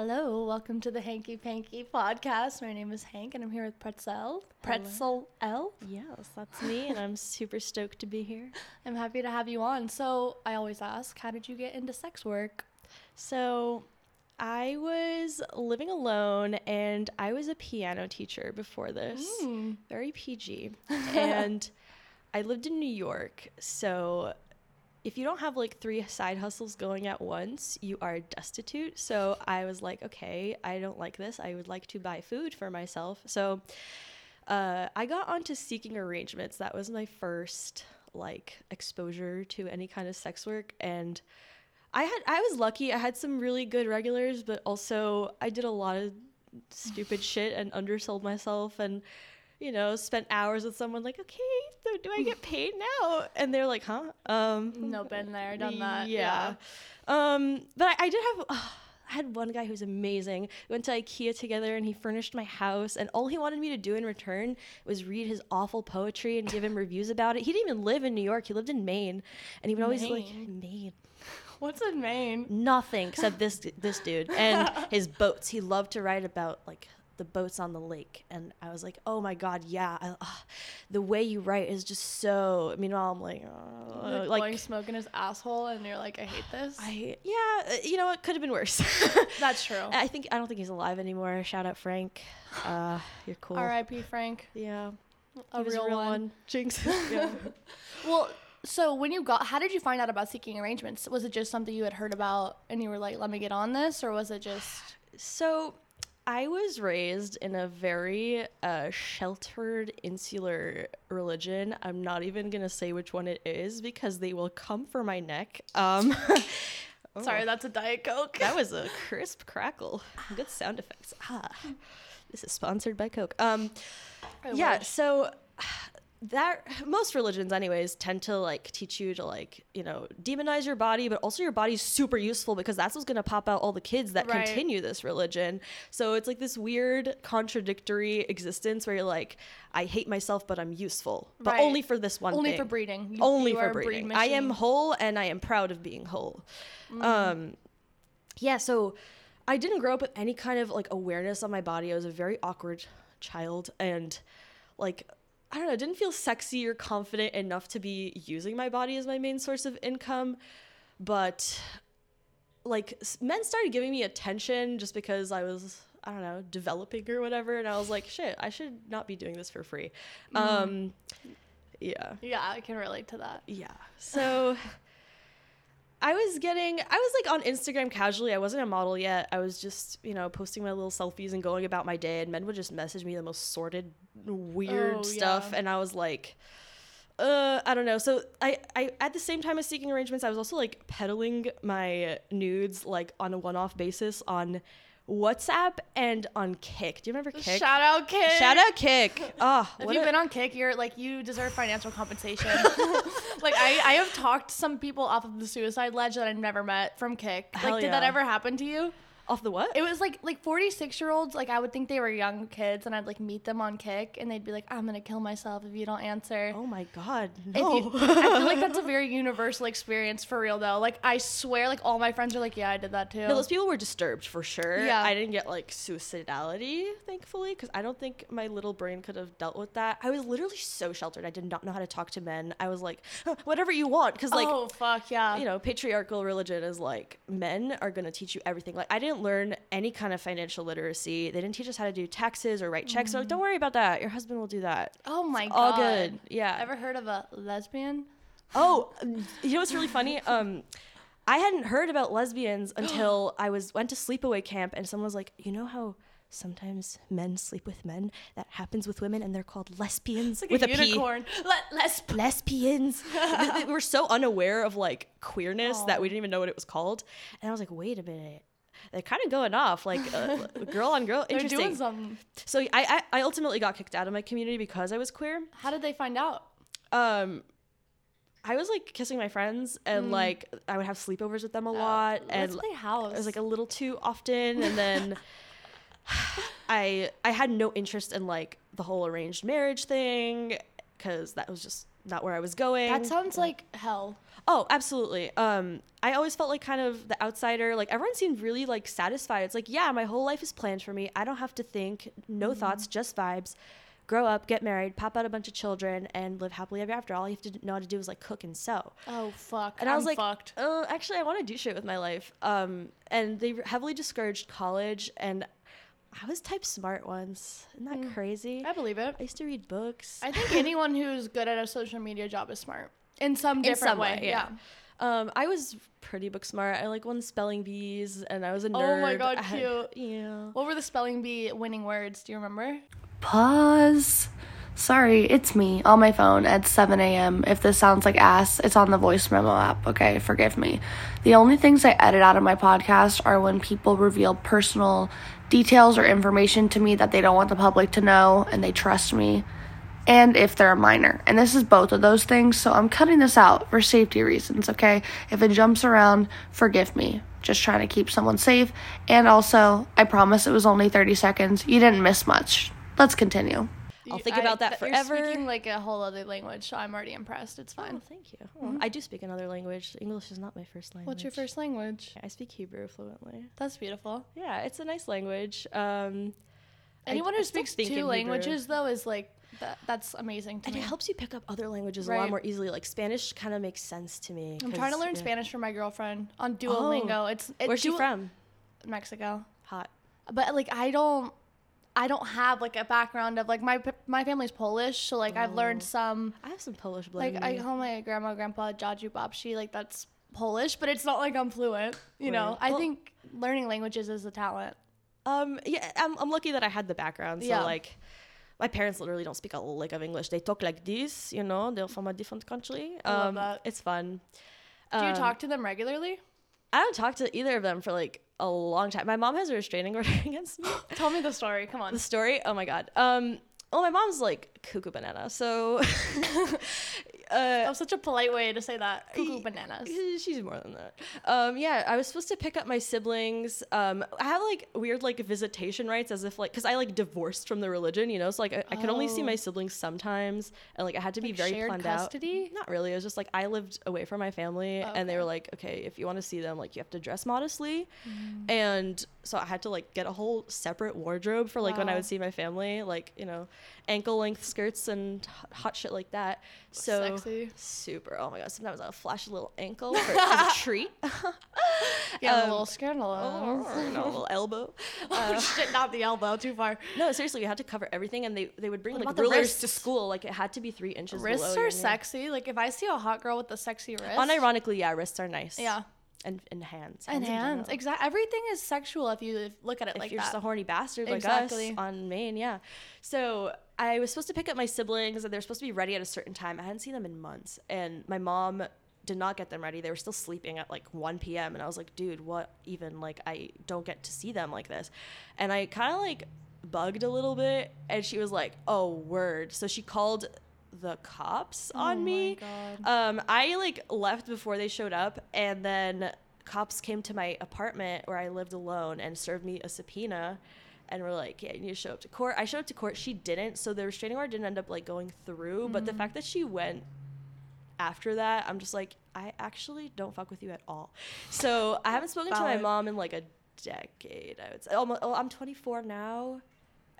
Hello, welcome to the Hanky Panky podcast. My name is Hank and I'm here with Pretzelle. Pretzel L. Yes, that's me, and I'm super stoked to be here. I'm happy to have you on. So, I always ask, how did you get into sex work? So, I was living alone, and I was a piano teacher before this, Mm. very PG. and I lived in New York, so if you don't have like three side hustles going at once, you are destitute. So I was like, okay, I don't like this. I would like to buy food for myself. So uh, I got onto seeking arrangements. That was my first like exposure to any kind of sex work, and I had I was lucky. I had some really good regulars, but also I did a lot of stupid shit and undersold myself and you know spent hours with someone like okay so do i get paid now and they're like huh um No, been there, done that. yeah. Um, but I, I did have. I had one guy who was amazing. We went to IKEA together and he furnished my house. And all he wanted me to do in return was read his awful poetry and give him reviews about it. He didn't even live in New York. He lived in Maine, and he would always like Maine? Maine. What's in Maine? Nothing except this this dude and his boats. He loved to write about like the boats on the lake, and I was like, oh my god, yeah. I, ah, the way you write is just so. Meanwhile, I'm like, uh, like, blowing smoke in his asshole, and you're like, I hate this. I yeah, uh, you know what could have been worse. That's true. I think I don't think he's alive anymore. Shout out Frank. Uh, you're cool. R.I.P. Frank, Yeah, a he was real, one. Jinx. yeah. Well, so when you got, how did you find out about seeking arrangements? Was it just something you had heard about, and you were like, "Let me get on this," or was it just? So, I was raised in a very uh, sheltered, insular religion. I'm not even gonna say which one it is because they will come for my neck. Um, Sorry, that's a diet coke. that was a crisp crackle. Good sound effects. Ah, this is sponsored by Coke. Um, I yeah. wish. So that most religions, anyways, tend to like teach you to like you know demonize your body, but also your body's super useful because that's what's gonna pop out all the kids that Right. continue this religion. So it's like this weird contradictory existence where you're like, I hate myself, but I'm useful, but Right. only for this one Only thing for breeding. You- only you for a breed breeding. I am whole and I am proud of being whole. Mm. Um, yeah, so I didn't grow up with any kind of like awareness on my body. I was a very awkward child and like I don't know, didn't feel sexy or confident enough to be using my body as my main source of income. But like men started giving me attention just because I was I don't know, developing or whatever and I was like, shit, I should not be doing this for free. Mm. Um yeah. Yeah, I can relate to that. Yeah. So I was getting I was like on Instagram casually. I wasn't a model yet. I was just, you know, posting my little selfies and going about my day and men would just message me the most sordid weird Oh, stuff yeah. and I was like uh, I don't know. So I, I, at the same time as seeking arrangements, I was also like peddling my nudes like on a one-off basis on WhatsApp and on Kik. Do you remember Kik? Shout out Kik. Shout out Kik. Oh, If you've a- been on Kik, you're like you deserve financial compensation. like I, I have talked some people off of the suicide ledge that I've never met from Kik. Hell like, did that ever happen to you? Off the what? It was like like 46 year olds. Like I would think they were young kids, and I'd like meet them on Kik, and they'd be like, "I'm gonna kill myself if you don't answer." oh my god, no. you- I feel like that's a very universal experience for real though. Like I swear, like all my friends are like, "Yeah, I did that too." No, those people were disturbed for sure. Yeah. I didn't get like suicidality, thankfully, because I don't think my little brain could have dealt with that. I was literally so sheltered. I did not know how to talk to men. I was like, "Huh, whatever you want, because like. oh fuck yeah. You know, patriarchal religion is like men are gonna teach you everything. Like I didn't learn any kind of financial literacy. They didn't teach us how to do taxes or write checks. They're like, don't worry about that. Your husband will do that. oh my It's god. all good. Yeah. Ever heard of a lesbian? Oh, you know what's really funny? Um, I hadn't heard about lesbians until I was went to sleepaway camp, and someone was like, "You know how sometimes men sleep with men? That happens with women, and they're called lesbians Like with a, a P. unicorn. Let, let's Lesbians. Th- th- We're so unaware of like queerness that we didn't even know what it was called, and I was like, "Wait a minute." They're kind of going off, like uh, girl on girl. They're Interesting. doing something. so I, I, I ultimately got kicked out of my community because I was queer. How did they find out? um I was like kissing my friends and like I would have sleepovers with them a lot and Mm. Play house. it was like a little too often and then I I had no interest in like the whole arranged marriage thing cuz that was just not where I was going. That sounds like hell. Oh, absolutely. Um, I always felt like kind of the outsider. Like everyone seemed really like satisfied. It's like, yeah, my whole life is planned for me. I don't have to think. No Mm-hmm. thoughts, just vibes. Grow up, get married, pop out a bunch of children, and live happily ever after. All you have to know how to do is like cook and sew. Oh fuck. And I was I'm like, fucked. uh, actually, I want to do shit with my life. Um, and they heavily discouraged college, and I was type smart once. Isn't that crazy? Mm. I believe it. I used to read books. I think anyone who's good at a social media job is smart in some In different some way. way, Yeah. yeah. Um, I was pretty book smart. I like won spelling bees, and I was a nerd. Oh my God, had- cute. yeah. What were the spelling bee winning words? Do you remember? Pause. Sorry, it's me on my phone at 7 a.m. If this sounds like ass, it's on the voice memo app, okay? Forgive me. The only things I edit out of my podcast are when people reveal personal details or information to me that they don't want the public to know and they trust me, and if they're a minor. And this is both of those things, so I'm cutting this out for safety reasons, okay? If it jumps around, forgive me. Just trying to keep someone safe. And also, I promise it was only 30 seconds. You didn't miss much. Let's continue. I'll think I- about that th- forever. You're speaking like a whole other language, so I'm already impressed. It's Oh, fine. thank you. Oh, I do speak another language. English is not my first language. What's your first language? I speak Hebrew fluently. That's beautiful. Yeah, it's a nice language. Um, Anyone I who still speaks two Hebrew. languages though is like that. That's amazing to and me. it helps you pick up other languages a lot more easily. Like Spanish kind of makes sense to me. I'm trying to learn yeah. Spanish for my girlfriend on Duolingo. It's it, Where's she from? Mexico. Hot. But like I don't I don't have like a background of like my my family's Polish, so like I've learned some I have some Polish blood. like I call my grandma grandpa Jaju Babshi like that's Polish, but it's not like I'm fluent. You know. I Well- think learning languages is a talent. Um, yeah, I'm, I'm lucky that I had the background. So Yeah. like, my parents literally don't speak a lick of English. They talk like this, you know. They're from a different country. I love Um, that. It's fun. Do you Um, talk to them regularly? I don't talk to either of them for like a long time. My mom has a restraining order against me. Tell me the story. Come on. the story. Oh my god. Um. Well, my mom's like cuckoo banana. So. That uh, was such a polite way to say that. Cuckoo bananas. She's more than that. Um, yeah, I was supposed to pick up my siblings. Um, I have like weird like visitation rights as if like because I like divorced from the religion, you know. So like I, I could only see Oh. my siblings sometimes, and like I had to be Like very shared planned custody? out. Not really. It was just like I lived away from my family, and they Okay. were like, okay, if you want to see them, like you have to dress modestly, Mm. and so I had to like get a whole separate wardrobe for like when I Wow. would see my family, like you know, ankle length skirts and hot shit like that. So Sexy. super. Oh my god! Sometimes I'll flash a little ankle for, as a treat. Yeah, a Um, little scandalous. or, no, a little elbow. oh Uh, shit, not the elbow. Too far. no, seriously, we had to cover everything, and they they would bring What like the rulers to school. Like it had to be three inches. Wrists are sexy. Like if I see a hot girl with a sexy wrist. Unironically, yeah, wrists are nice. Yeah. And and hands. And in hands. Exactly. Everything is sexual if you look at it if like you're that. just a horny bastard like us on Maine, yeah. So I was supposed to pick up my siblings, and they were supposed to be ready at a certain time. I hadn't seen them in months, and my mom did not get them ready. They were still sleeping at like 1 p.m. And I was like, dude, what even? Like, I don't get to see them like this. And I kind of like bugged a little bit, and she was like, oh, word. So she called the cops Oh on my me. God. Um, I like left before they showed up, and then cops came to my apartment where I lived alone and served me a subpoena, and were like, "Yeah, you need to show up to court." I showed up to court. She didn't, so the restraining order didn't end up like going through. But the fact that she went after that, I'm just like, I actually don't fuck with you at all. So I haven't spoken to my mom in like a decade. I would say. Almost, oh, I'm 24 now,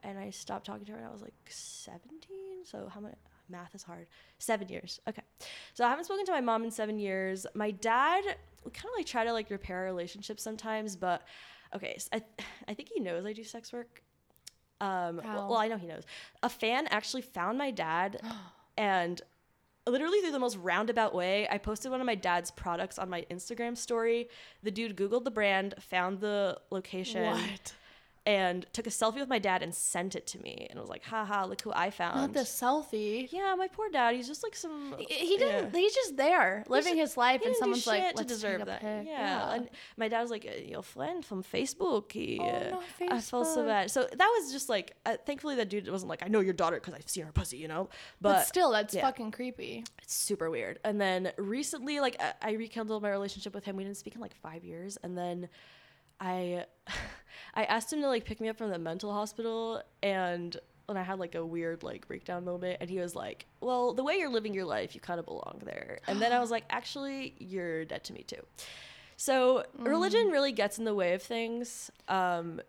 and I stopped talking to her when I was like 17. So how much? Math is hard. Seven years. Okay. So I haven't spoken to my mom in seven years. My dad, we kind of like try to like repair our relationship sometimes, but okay. So I, I think he knows I do sex work. Um, well, How? well, I know he knows. A fan actually found my dad and literally through the most roundabout way, I posted one of my dad's products on my Instagram story. The dude Googled the brand, found the location, What? And took a selfie with my dad and sent it to me. And was like, haha, look who I found. Not the selfie. Yeah, my poor dad. He's just like some. He- He didn't. yeah. He's just there, living He his life, and someone's like, "Let's deserve that. pic." Yeah. and my dad was like, uh, "Your friend from Facebook." He, Oh, uh, not I felt so bad. So that was just like, uh, thankfully, that dude wasn't like, "I know your daughter because I've seen her pussy," you know. but, But, still, that's yeah. fucking creepy. it's super weird. And then recently, like, I, I rekindled my relationship with him. We didn't speak in like five years, and then I, I asked him to like pick me up from the mental hospital, and and I had like a weird like breakdown moment, and he was like, "Well, the way you're living your life, you kind of belong there." And then I was like, "Actually, you're dead to me too." So religion really gets in the way of things, um,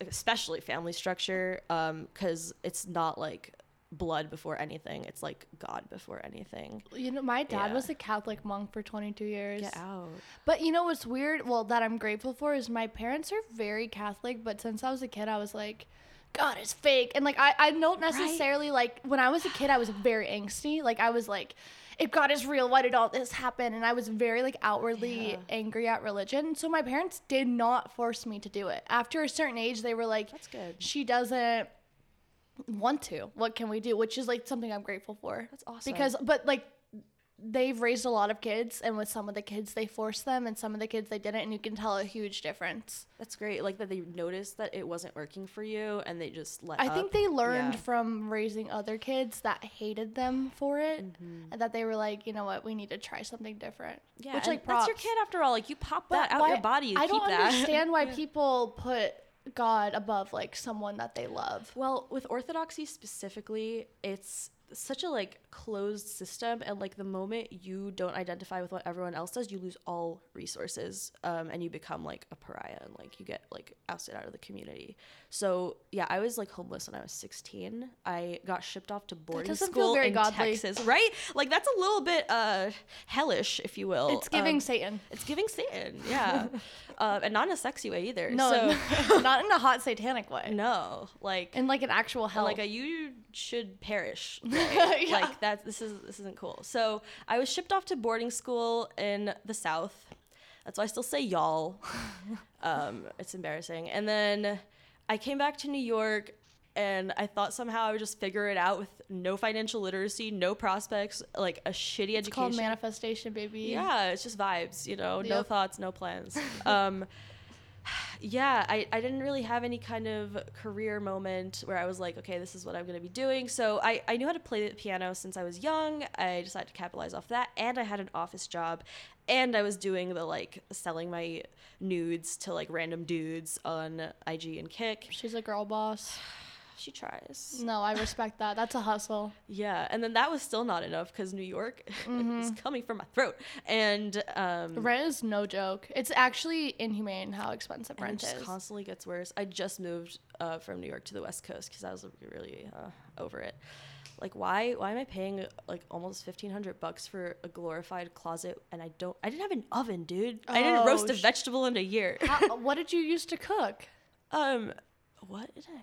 especially family structure, because it's not like blood before anything; it's like God before anything. You know, my dad Yeah. was a Catholic monk for 22 years. Get out. But you know what's weird? Well, that I'm grateful for is my parents are very Catholic, but since I was a kid, I was like, God is fake. And like, I, I don't necessarily like, when I was a kid, I was very angsty. Like, I was like, if God is real, why did all this happen? And I was very like outwardly Yeah. angry at religion. So my parents did not force me to do it. After a certain age, they were like, That's good. She doesn't want to. What can we do? Which is like something I'm grateful for. That's awesome. Because, but like, they've raised a lot of kids, and with some of the kids, they forced them, and some of the kids, they didn't, and you can tell a huge difference. That's great. Like that they noticed that it wasn't working for you, and they just let. I think they learned Yeah. from raising other kids that hated them for it, Mm-hmm. and that they were like, you know what, we need to try something different. Yeah, Which, like, that's your kid after all. Like you pop that, That- out why- your body. You I keep don't that. understand why people put God above like someone that they love. Well, with orthodoxy specifically, it's such a like closed system and like the moment you don't identify with what everyone else does you lose all resources um, and you become like a pariah and like you get like ousted out of the community so yeah i was like homeless when i was 16 i got shipped off to boarding school in godly. texas right like that's a little bit uh hellish if you will It's giving Um, Satan. it's giving satan yeah uh, and not in a sexy way either No, so not in a hot satanic way. no like In like an actual hell. like a you should perish Yeah. like that this is this isn't cool so i was shipped off to boarding school in the south that's why i still say y'all um it's embarrassing and then i came back to new york and i thought somehow i would just figure it out with no financial literacy no prospects like a shitty education. it's called manifestation, baby. yeah it's just vibes you know no thoughts no plans um yeah I, I didn't really have any kind of career moment where i was like okay this is what i'm going to be doing. So I, I knew how to play the piano since i was young. I decided to capitalize off that and i had an office job and i was doing the like selling my nudes to like random dudes on ig and Kik. She's a girl boss. She tries No, I respect that. That's a hustle. yeah and then that was still not enough because new york Mm-hmm. is coming from my throat and um Rent is no joke. It's actually inhumane how expensive rent just is. constantly gets worse. I just moved uh, from New York to the West Coast because I was really uh, over it. Like, why? Why am I paying like almost fifteen hundred bucks for a glorified closet and I don't? I didn't have an oven, dude. I didn't roast Oh, a sh- vegetable in a year. How, what did you use to cook? um, what did I?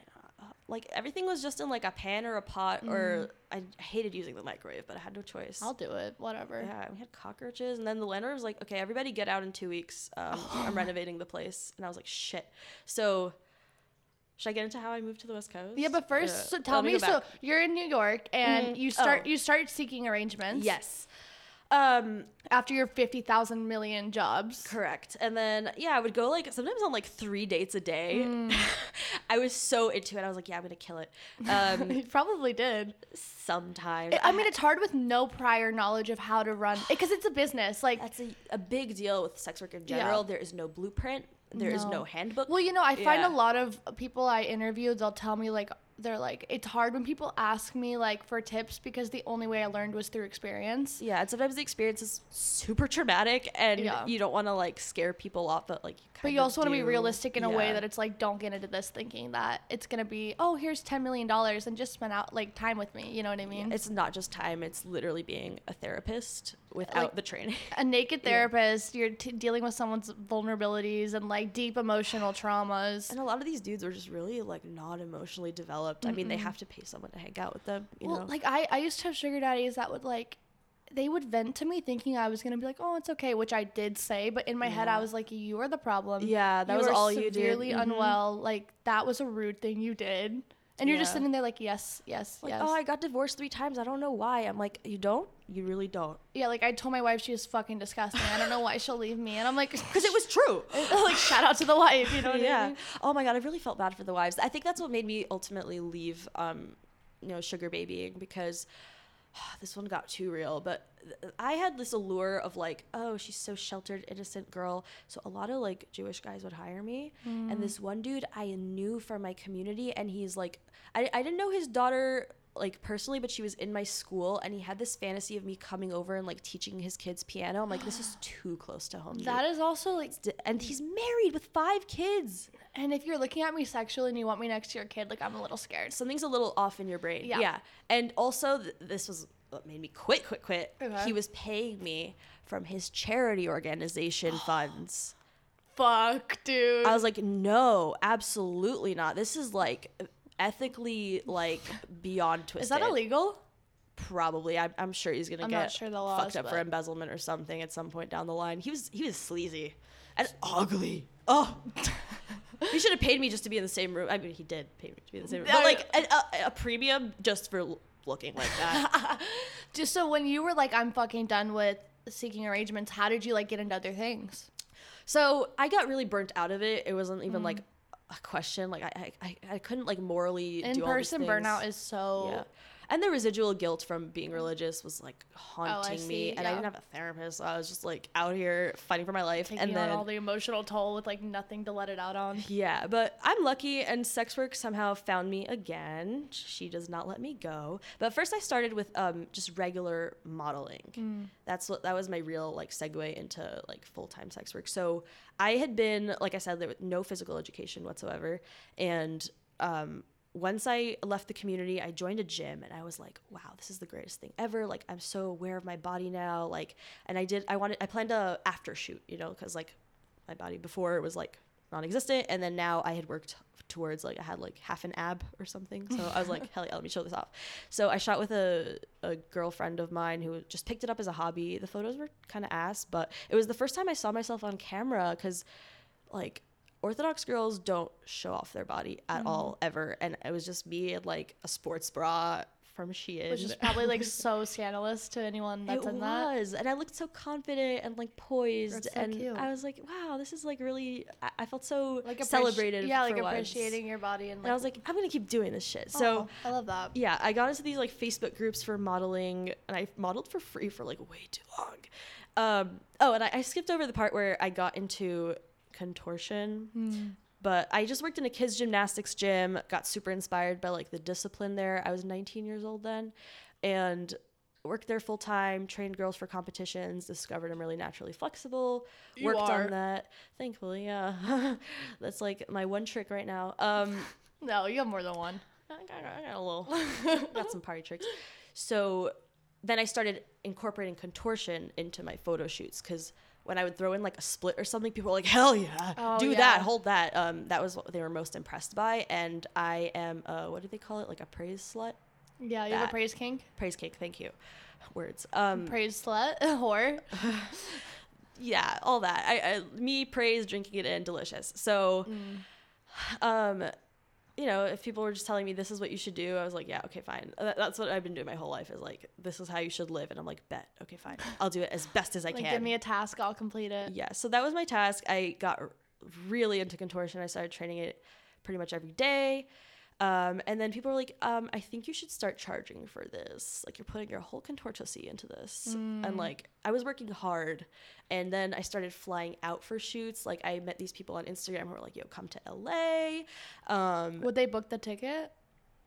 Like everything was just in like a pan or a pot, or I hated using the microwave, but I had no choice. Mm. I'll do it. Whatever. Yeah, we had cockroaches, and then the landlord was like, "Okay, everybody get out in two weeks. Um, I'm renovating the place," and I was like, "Shit." So, should I get into how I moved to the West Coast? Yeah, but first, Uh, so let tell me. go So you're in New York, and Mhm. you start Oh. you start seeking arrangements. yes, um, After your fifty thousand million jobs. correct. And then yeah, I would go like sometimes on like three dates a day. Mm. I was so into it. I was like, "Yeah, I'm gonna kill it." Um, You probably did. sometime. I- I mean, it's hard with no prior knowledge of how to run because it's a business. Like, that's a, a big deal with sex work in Yeah. general. There is no blueprint. There is No. no handbook. well, you know, I find Yeah. a lot of people I interview, they'll tell me like they're like it's hard when people ask me like for tips because the only way I learned was through experience. Yeah, and sometimes the experience is super traumatic, and Yeah. you don't want to like scare people off, but like you But you also want to be realistic in a way that it's like, don't get into this thinking that it's gonna be, oh, here's ten million dollars and just spend out like time with me. You know what I mean? it's not just time; it's literally being a therapist without Like- the training. a naked therapist. You're t- dealing with someone's vulnerabilities and like deep emotional traumas. And a lot of these dudes are just really like not emotionally developed. I mean, they have to pay someone to hang out with them. You well, know, like I, I used to have sugar daddies that would like, they would vent to me thinking I was gonna be like, oh, it's okay, which I did say, but in my head I was like, you are the problem. Yeah, that you was all you did. Severely Mhm. unwell. Like that was a rude thing you did, and you're just sitting there like, yes, yes, like, yes. oh, I got divorced three times. I don't know why. I'm like, you don't? You really don't? yeah, like I told my wife she was fucking disgusting. I don't know why she'll leave me, and I'm like, Because it was true. like shout out to the wife, you know what I yeah. mean? Oh my god, I really felt bad for the wives. I think that's what made me ultimately leave, um, you know, sugar babying because this one got too real, but I had this allure of like, oh, she's so sheltered, innocent girl. So a lot of like Jewish guys would hire me. And this one dude I knew from my community, and he's like, I, I didn't know his daughter like personally, but she was in my school, and he had this fantasy of me coming over and like teaching his kids piano. I'm like, this is too close to home. dude. That is also like, and he's married with five kids. and if you're looking at me sexually and you want me next to your kid, like I'm a little scared. Something's a little off in your brain. Yeah. Yeah. And also, th- this was what made me quit, quit, quit. Okay. He was paying me from his charity organization funds. Fuck, dude. I was like, no, absolutely not. This is like ethically like beyond twisted. is that illegal? Probably. I'm, I'm sure he's gonna I'm get sure the laws, fucked up for embezzlement or something at some point down the line. He was he was sleazy and ugly. Oh, he should have paid me just to be in the same room. I mean, he did pay me to be in the same room, but like a, a, a premium just for looking like that. Just so when you were like, I'm fucking done with seeking arrangements, how did you like get into other things? so I got really burnt out of it. It wasn't Mm. even like a question. Like I I, I- couldn't like morally In do all these person burnout is so. Yeah. And the residual guilt from being religious was like haunting me. Oh, see, And I didn't have a therapist. So I was just like out here fighting for my life. Taking and then all the emotional toll with like nothing to let it out on. Yeah, but I'm lucky, and sex work somehow found me again. She does not let me go. But first, I started with um, just regular modeling. That's what that was my real like segue into like full time sex work. So I had been, like I said, there was no physical education whatsoever, and um, once I left the community, I joined a gym and I was like, wow, this is the greatest thing ever. Like, I'm so aware of my body now. Like, and I did, I wanted, I planned a after shoot, you know, because like my body before it was like non-existent and then now i had worked towards like i had like half an ab or something so i was like hell yeah let me show this off so i shot with a, a girlfriend of mine who just picked it up as a hobby the photos were kind of ass but it was the first time i saw myself on camera because like orthodox girls don't show off their body at all ever and it was just me in like a sports bra from Shein. Which is probably like so scandalous to anyone that's it in that. was, and I looked so confident and like poised, so and cute. I was like, "Wow, this is like really." I, I felt so Like appreci- celebrated. Yeah, like once. appreciating your body and like. And I was like, "I'm gonna keep doing this shit." So oh, I love that. yeah, I got into these like Facebook groups for modeling, and I modeled for free for like way too long. Um, oh, and I, I skipped over the part where I got into contortion. But I just worked in a kids gymnastics gym, got super inspired by like the discipline there. I was 19 years old then and worked there full time, trained girls for competitions, discovered I'm really naturally flexible, You worked are. on that. Thankfully, yeah. That's like my one trick right now. Um No, you have more than one. I got, I got a little, got some party tricks. So then I started incorporating contortion into my photo shoots because when I would throw in like a split or something, people were like, "Hell yeah, Oh, do yeah. that, hold that." Um, that was what they were most impressed by, and I am, uh, what do they call it? Like a praise slut, Yeah, you have a praise king, praise cake. Thank you. Words. Um, praise slut, whore. yeah, all that. I, I me praise drinking it in, delicious. So, um, you know, if people were just telling me this is what you should do, I was like, yeah, okay, fine. That, that's what I've been doing my whole life is like, this is how you should live, and I'm like, bet, okay, fine, I'll do it as best as I Like, can. give me a task, I'll complete it. yeah, so that was my task. I got really into contortion. I started training it pretty much every day. Um, and then people were like, um, I think you should start charging for this. Like, you're putting your whole contortussy into this. And like, I was working hard. And then I started flying out for shoots. Like, I met these people on Instagram who were like, yo, come to LA. Um, Would they book the ticket?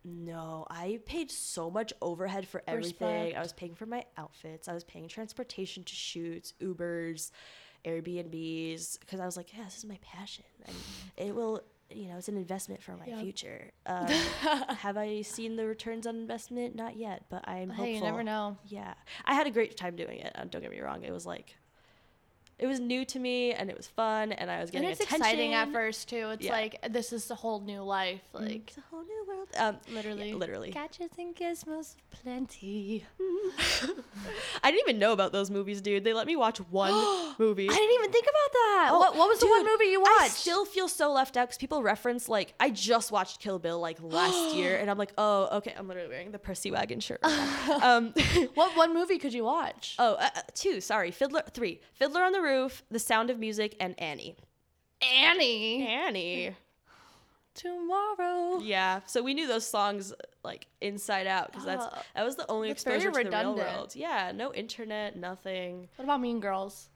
no, I paid so much overhead for everything. Respect. I was paying for my outfits. I was paying transportation to shoots, Ubers, Airbnbs, because I was like, yeah, this is my passion, and it will, you know, it's an investment for my Yeah. future. Um, have I seen the returns on investment? Not yet, but I'm hopeful. Hey, you never know. Yeah, I had a great time doing it. uh, Don't get me wrong. It was like, it was new to me, and it was fun, and I was getting And getting it's exciting at first too. It's Yeah. like this is a whole new life. Like It's a whole new world. Um, literally, yeah, literally. Gadgets and gizmos, plenty. I didn't even know about those movies, dude. They let me watch one movie. I didn't even think about that. Oh, what, what was the one movie you watched? I watched? still feel so left out because people reference like I just watched Kill Bill like last year, and I'm like, oh, okay. I'm literally wearing the Percy Wagon shirt. Right um, what one movie could you watch? oh, uh, uh, two. Sorry, Fiddler. Three. Fiddler on the Roof, The Sound of Music, and Annie. Annie. Annie. tomorrow. Yeah, so we knew those songs like inside out because that's Oh, that was the only that's very exposure to the real world. Yeah, no internet, nothing. What about Mean Girls?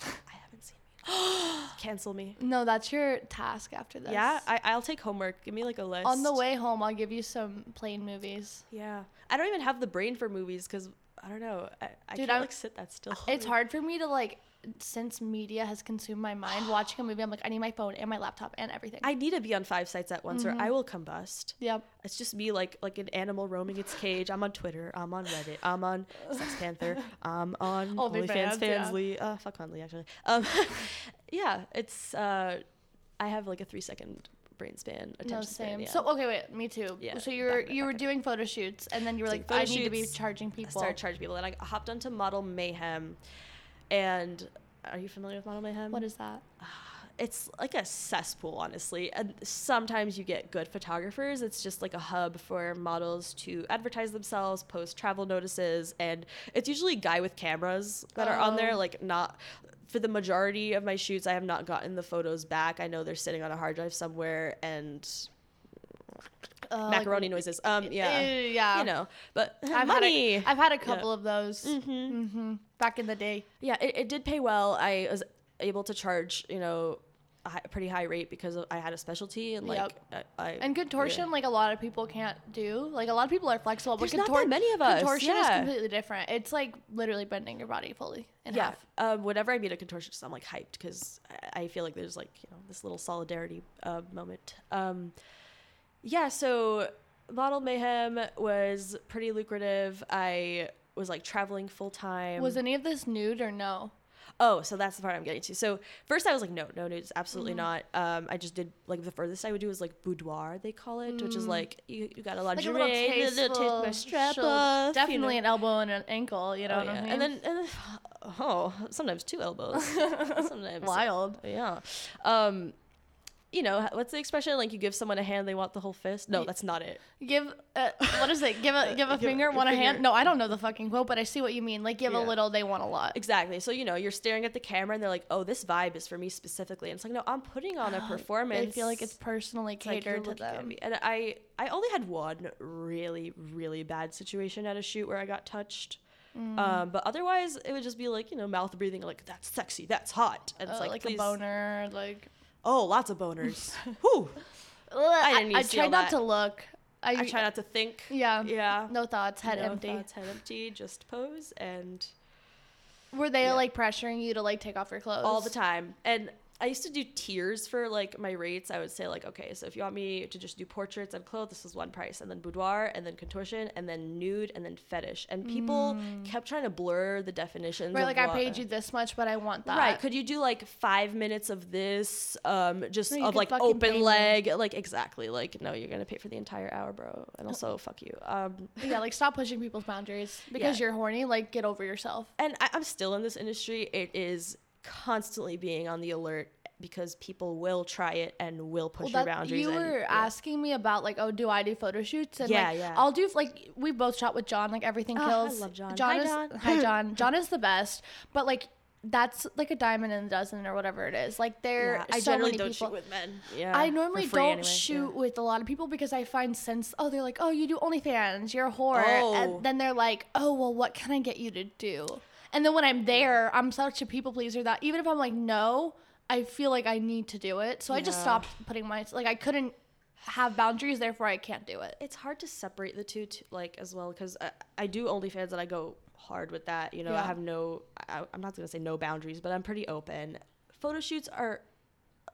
I haven't seen. Mean Girls. Cancel me. No, that's your task after this. Yeah, I, I'll take homework. Give me like a list. On the way home, I'll give you some plain movies. Yeah, I don't even have the brain for movies because I don't know. I, I Dude, can't I'm- like sit that still. It's hard for me to like, since media has consumed my mind. Watching a movie, I'm like, I need my phone and my laptop and everything. I need to be on five sites at once, or I will combust. yep. It's just me like like an animal roaming its cage. I'm on Twitter. I'm on Reddit. I'm on Sex Panther. I'm on OnlyFans, OnlyFans. yeah. Fansly. Uh, fuck Hunley actually. Um, yeah, it's uh, I have like a three second brain span. Attention No, span, same. yeah. So okay, wait, me too. Yeah, So you were back- you were back- doing photo shoots, and then you were Doing like, I need to be shoots, charging I people. started charging people, and I hopped onto Model Mayhem, and are you familiar with Model Mayhem? What is that? it's like a cesspool honestly and sometimes you get good photographers it's just like a hub for models to advertise themselves post travel notices and it's usually guy with cameras that are on there Oh. like not for the majority of my shoots i have not gotten the photos back i know they're sitting on a hard drive somewhere and Uh, like- macaroni noises um yeah yeah. you know but I've money had a, I've had a couple of those Mhm. hmm back in the day. yeah it, it did pay well i was able to charge you know a pretty high rate because i had a specialty and like Yep. I, I And contortion, like a lot of people can't do. Like a lot of people are flexible, There's but not contor- that many of us, Contortion is completely different. It's like literally bending your body fully in yeah half. um, whenever i meet a contortionist i'm like hyped because I, I feel like there's like you know this little solidarity uh, moment um, yeah so model mayhem was pretty lucrative i was like traveling full time Was any of this nude or no? oh so that's the part i'm getting to so first i was like no no nudes Mm-hmm. absolutely not um, i just did like the furthest i would do is like boudoir they call it which is like you, you got a lot Like you take my strap off you Definitely know. an elbow and an ankle. You know Oh, what yeah. I mean? And then, and then, oh, sometimes two elbows. sometimes wild. Yeah. Um, you know, what's the expression? Like you give someone a hand, they want the whole fist. No, that's not it. Give uh, what is it? Give a give a Give- finger, a want a hand? No, I don't know the fucking quote, but I see what you mean. Like give a little, they want a lot. Exactly. So you know, you're staring at the camera, and they're like, "Oh, this vibe is for me specifically." And it's like, no, I'm putting on a performance. I feel like it's personally It's like, catered to them. And I, I only had one really, really bad situation at a shoot where I got touched. Mm. Um, but otherwise, it would just be like you know, mouth breathing, like that's sexy, that's hot, and it's Uh, like, like please, a boner, like. Oh, lots of boners. Whew. I, didn't need I to try not that. to look. I, I try not to think. Yeah. Yeah. No thoughts, head No empty. thoughts, head empty, just pose and Were they Yeah. like pressuring you to like take off your clothes all the time. And I used to do tiers for like my rates. I would say like, okay, so if you want me to just do portraits and clothes, this is one price, and then boudoir, and then contortion, and then nude, and then fetish. And people kept trying to blur the definitions. Mm. Right, like I paid you this much, but I want that. Right. Could you do like five minutes of this, um, just No, of like open me. leg, like exactly, like no, you're gonna pay for the entire hour, bro, and also fuck you. Um, Yeah, like stop pushing people's boundaries because Yeah. you're horny. Like get over yourself. and I, I'm still in this industry. It is constantly being on the alert because people will try it and will push your that- boundaries. you and- were yeah. asking me about like, oh, do I do photo shoots? And Yeah, like, yeah. I'll do like we both shot with John. Like everything Oh, I love John. John Hi, is John. hi John. John is the best. But like that's like a diamond in a dozen or whatever it is. Like there, Yeah, I so generally don't people. shoot with men. Yeah, I normally don't anyway, shoot yeah. with a lot of people because I find since oh they're like oh you do OnlyFans you're a whore Oh. and then they're like oh well what can I get you to do and then when I'm there I'm such a people pleaser that even if I'm like no I feel like I need to do it so I just stopped putting my like I couldn't have boundaries therefore I can't do it It's hard to separate the two, t- like as well, because I, I do OnlyFans and I go hard with that. You know, I have no, I, I'm not gonna say no boundaries, but I'm pretty open. Photo shoots are.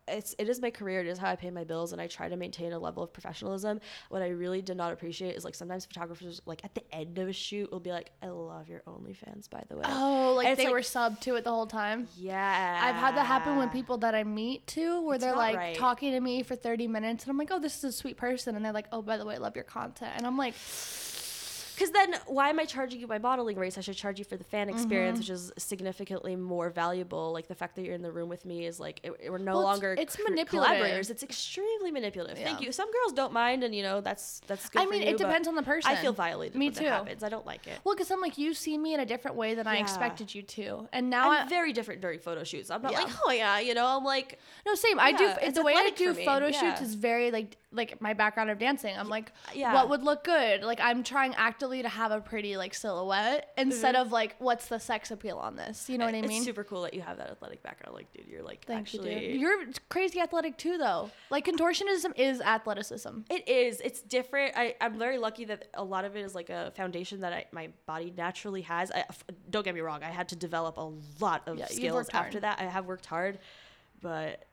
It's it is my career. It is how I pay my bills, and I try to maintain a level of professionalism. What I really did not appreciate is like sometimes photographers like at the end of a shoot will be like, "I love your OnlyFans, by the way." oh like they like- were sub to it the whole time Yeah, I've had that happen with people that I meet too, where It's they're like right. talking to me for 30 minutes and I'm like, oh, this is a sweet person. And they're like, oh, by the way, I love your content. And I'm like, Because then, why am I charging you my modeling rates? I should charge you for the fan experience, Mm-hmm. which is significantly more valuable. Like the fact that you're in the room with me is like it, it- we're no Well, longer it's cr- manipulative. collaborators. It's extremely manipulative. Thank you. Some girls don't mind, and you know that's that's good. I mean, you, it depends on the person. I feel violated. Me when too. That happens. I don't like it. Well, because I'm like, you see me in a different way than I expected you to, and now I'm I, very different during photo shoots. I'm not Yeah. like, oh yeah, you know. I'm like, no same. I do it's the way I do photo yeah. shoots is very like like my background of dancing. I'm like, yeah. what would look good? Like I'm trying actively to have a pretty like silhouette instead mm-hmm. of like what's the sex appeal on this. You know what I mean? it's super cool that you have that athletic background. Like, dude, you're like actually. you. You're crazy athletic too, though. Like contortionism is athleticism. It is. It's different. I, I'm very lucky that a lot of it is like a foundation that I, my body naturally has. I, f- don't get me wrong. I had to develop a lot of Yeah, skills after that. I have worked hard, but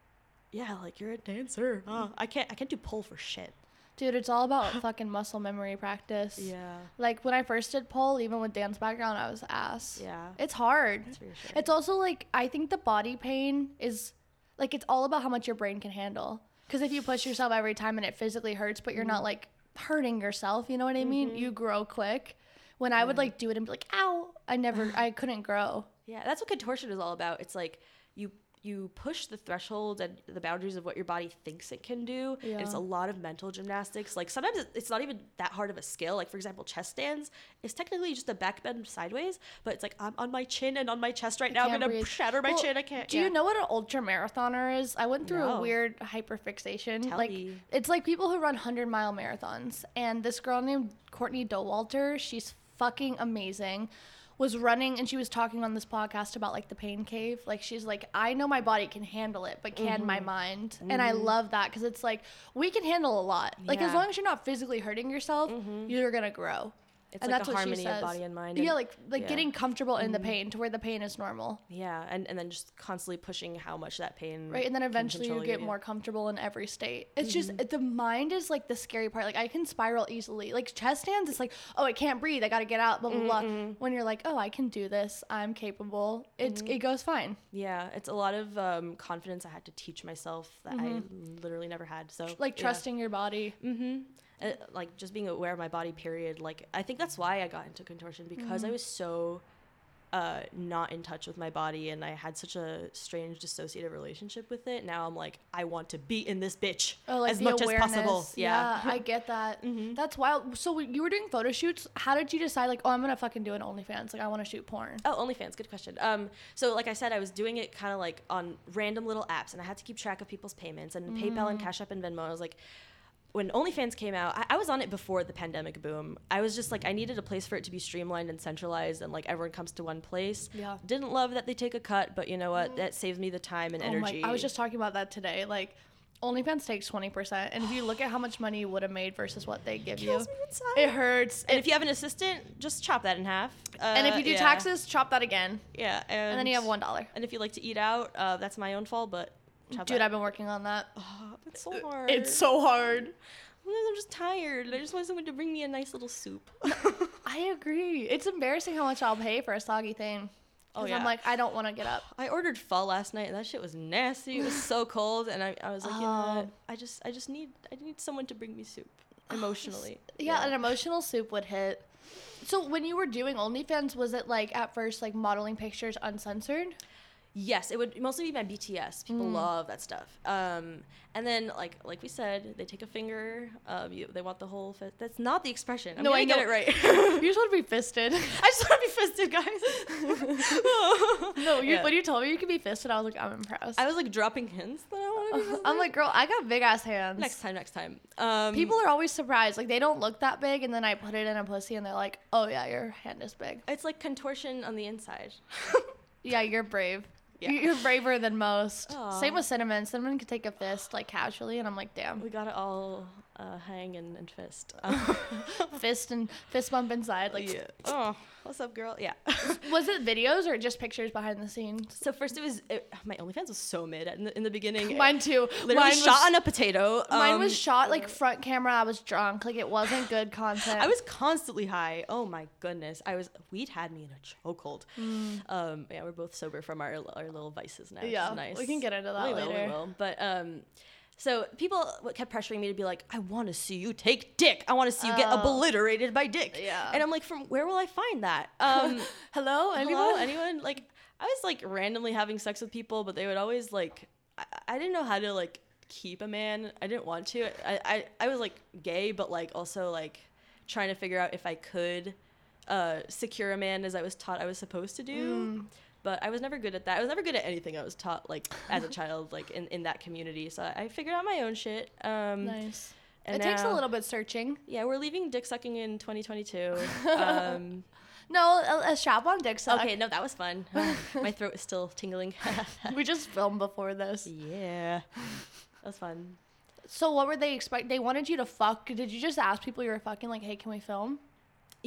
yeah, like you're a dancer. Uh, I can't. I can't do pole for shit. Dude, it's all about fucking muscle memory practice. Yeah. Like when I first did pole, even with dance background, I was ass. Yeah. It's hard. That's reassuring. It's also like I think the body pain is like it's all about how much your brain can handle. Because if you push yourself every time and it physically hurts, but you're not like hurting yourself, you know what I mean? You grow quick. When I would like do it and be like, "Ow!" I never, I couldn't grow. Yeah, that's what contortion is all about. It's like you you push the threshold and the boundaries of what your body thinks it can do. and It's a lot of mental gymnastics. Like sometimes it's not even that hard of a skill. Like for example, chest stands is technically just a back bend sideways, but it's like I'm on my chin and on my chest right now. I'm gonna breathe. shatter my Well, chin. I can't. Do yeah. you know what an ultra marathoner is? I went through a weird hyperfixation. Tell like me. it's like people who run hundred mile marathons. And this girl named Courtney Dauwalter, she's fucking amazing. Was running and she was talking on this podcast about like the pain cave. Like she's like, I know my body can handle it, but can my Mm-hmm. mind? And I love that because it's like we can handle a lot. Like as long as you're not physically hurting yourself, you're gonna grow. It's and like that's a what she harmony of says. body and mind. Yeah, and- like like yeah. getting comfortable in the pain to where the pain is normal. Yeah, and, and then just constantly pushing how much that pain. Right, and then eventually you get more comfortable in every state. It's Mm-hmm. just the mind is like the scary part. Like I can spiral easily. Like chest stands, it's like, oh, I can't breathe. I gotta get out. Blah blah blah. Mm-hmm. When you're like, oh, I can do this. I'm capable. It's it goes fine. Yeah, it's a lot of um, confidence I had to teach myself that I literally never had. So Mm-hmm. Like yeah. trusting your body. Mm-hmm. Uh, like just being aware of my body. Period. Like I think that's why I got into contortion because Mm-hmm. I was so uh, not in touch with my body, and I had such a strange dissociative relationship with it. Now I'm like, I want to be in this bitch Oh, like as much awareness. as possible. Yeah. I get that. Mm-hmm. That's wild. So you were doing photo shoots. How did you decide? Like, oh, I'm gonna fucking do an OnlyFans. Like, I want to shoot porn. Oh, OnlyFans. Good question. Um, so like I said, I was doing it kind of like on random little apps, and I had to keep track of people's payments and PayPal and Cash App and Venmo. I was like, when OnlyFans came out, I, I was on it before the pandemic boom. I was just like, I needed a place for it to be streamlined and centralized, and like everyone comes to one place. Yeah. Didn't love that they take a cut, but you know what? That saves me the time and Oh energy. my! I was just talking about that today. Like, OnlyFans takes twenty percent, and if you look at how much money you would have made versus what they give you, Kills me inside. it hurts. And if you have an assistant, just chop that in half. and if Uh, you do yeah. taxes, chop that again, yeah, and, and then you have one dollar. And if you like to eat out, uh, that's my own fault, but Dude, that. I've been working on that. Ah, oh, it's so uh, hard. It's so hard. Sometimes I'm just tired. I just want someone to bring me a nice little soup. I agree. It's embarrassing how much I'll pay for a soggy thing. Oh, yeah. I'm like, I don't want to get up. I ordered pho last night and that shit was nasty. It was so cold and I, I was like, you know what? Oh. I just I just need I need someone to bring me soup emotionally. Yeah, an emotional soup would hit. So when you were doing OnlyFans, was it like at first like modeling pictures uncensored? Yes, it would mostly be my BTS. Mm. People love that stuff. Um, and then like like we said, they take a finger. Um, you, they want the whole. Fi- that's not the expression. I'm No, I get it right. you just want to be fisted. I just want to be fisted, guys. no, you, Yeah. when you told me you could be fisted, I was like, I'm impressed. I was like dropping hints that I want to be fisted. I'm like, girl, I got big ass hands. next time, next time. Um, People are always surprised. Like they don't look that big, and then I put it in a pussy, and they're like, "Oh yeah, your hand is big." It's like contortion on the inside. Yeah, you're brave. Yeah. You- You're braver than most. Aw. Same with cinnamon. Cinnamon could take a fist like casually, and I'm like, damn, we got it all uh, hang and, and fist. fist and fist bump inside. Like, yeah. Oh, what's up, girl? Yeah. was it videos or just pictures behind the scenes? so first it was it, my OnlyFans was so mid in the, in the beginning. Mine too. literally mine shot was, on a potato. Mine um, was shot like front camera. I was drunk. Like it wasn't good content. I was constantly high. Oh my goodness, I was. Weed had me in a chokehold. Um, yeah, we're both sober from our our little vices now. Mm. Yeah, nice. we can get into that we Will, later. we will. But um, So people kept pressuring me to be like, I want to see you take dick. I want to see you get Oh. obliterated by dick. Yeah. And I'm like, from where will I find that? Um, Hello, hello, anyone? Like, I was like randomly having sex with people, but they would always like, I, I didn't know how to like keep a man. I didn't want to. I, I, I was like gay, but like also like trying to figure out if I could uh, secure a man as I was taught I was supposed to do. But I was never good at that. I was never good at anything I was taught like as a child, like in, in that community. So I figured out my own shit. Um, Nice. and it takes a little bit searching. Yeah, we're leaving dick sucking in 2022. Um, No, a, a strap on dick suck. okay, no, that was fun. my throat is still tingling. We just filmed before this. yeah, that was fun. So what were they expect? They wanted you to fuck. Did you just ask people you were fucking like, hey, can we film?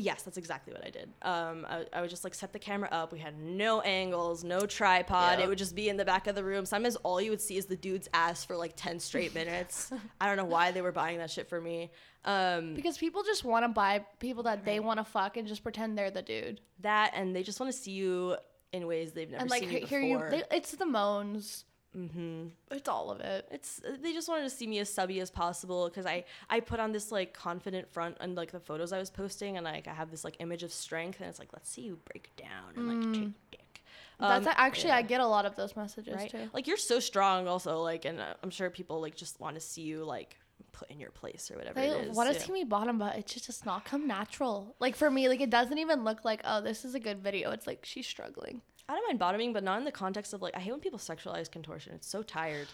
Yes, that's exactly what I did. Um, I, I would just like set the camera up. We had no angles, no tripod. Yeah. It would just be in the back of the room. Sometimes all you would see is the dude's ass for like 10 straight minutes. I don't know why they were buying that shit for me. Um, Because people just want to buy people that they want to fuck and just pretend they're the dude. that and they just want to see you in ways they've never seen and like seen you he- hear you. before. They, it's the moans. Mm-hmm. It's all of it. it's they just wanted to see me as subby as possible because I I put on this like confident front and like the photos I was posting and like I have this like image of strength and it's like let's see you break down and like take dick. That's Um, actually yeah. I get a lot of those messages right too. like you're so strong also like and uh, I'm sure people like just want to see you like put in your place or whatever They it is. want to yeah. see me bottom, but it just does not come natural. Like for me, like it doesn't even look like oh this is a good video. It's like she's struggling. I don't mind bottoming, but not in the context of like I hate when people sexualize contortion. It's so tired.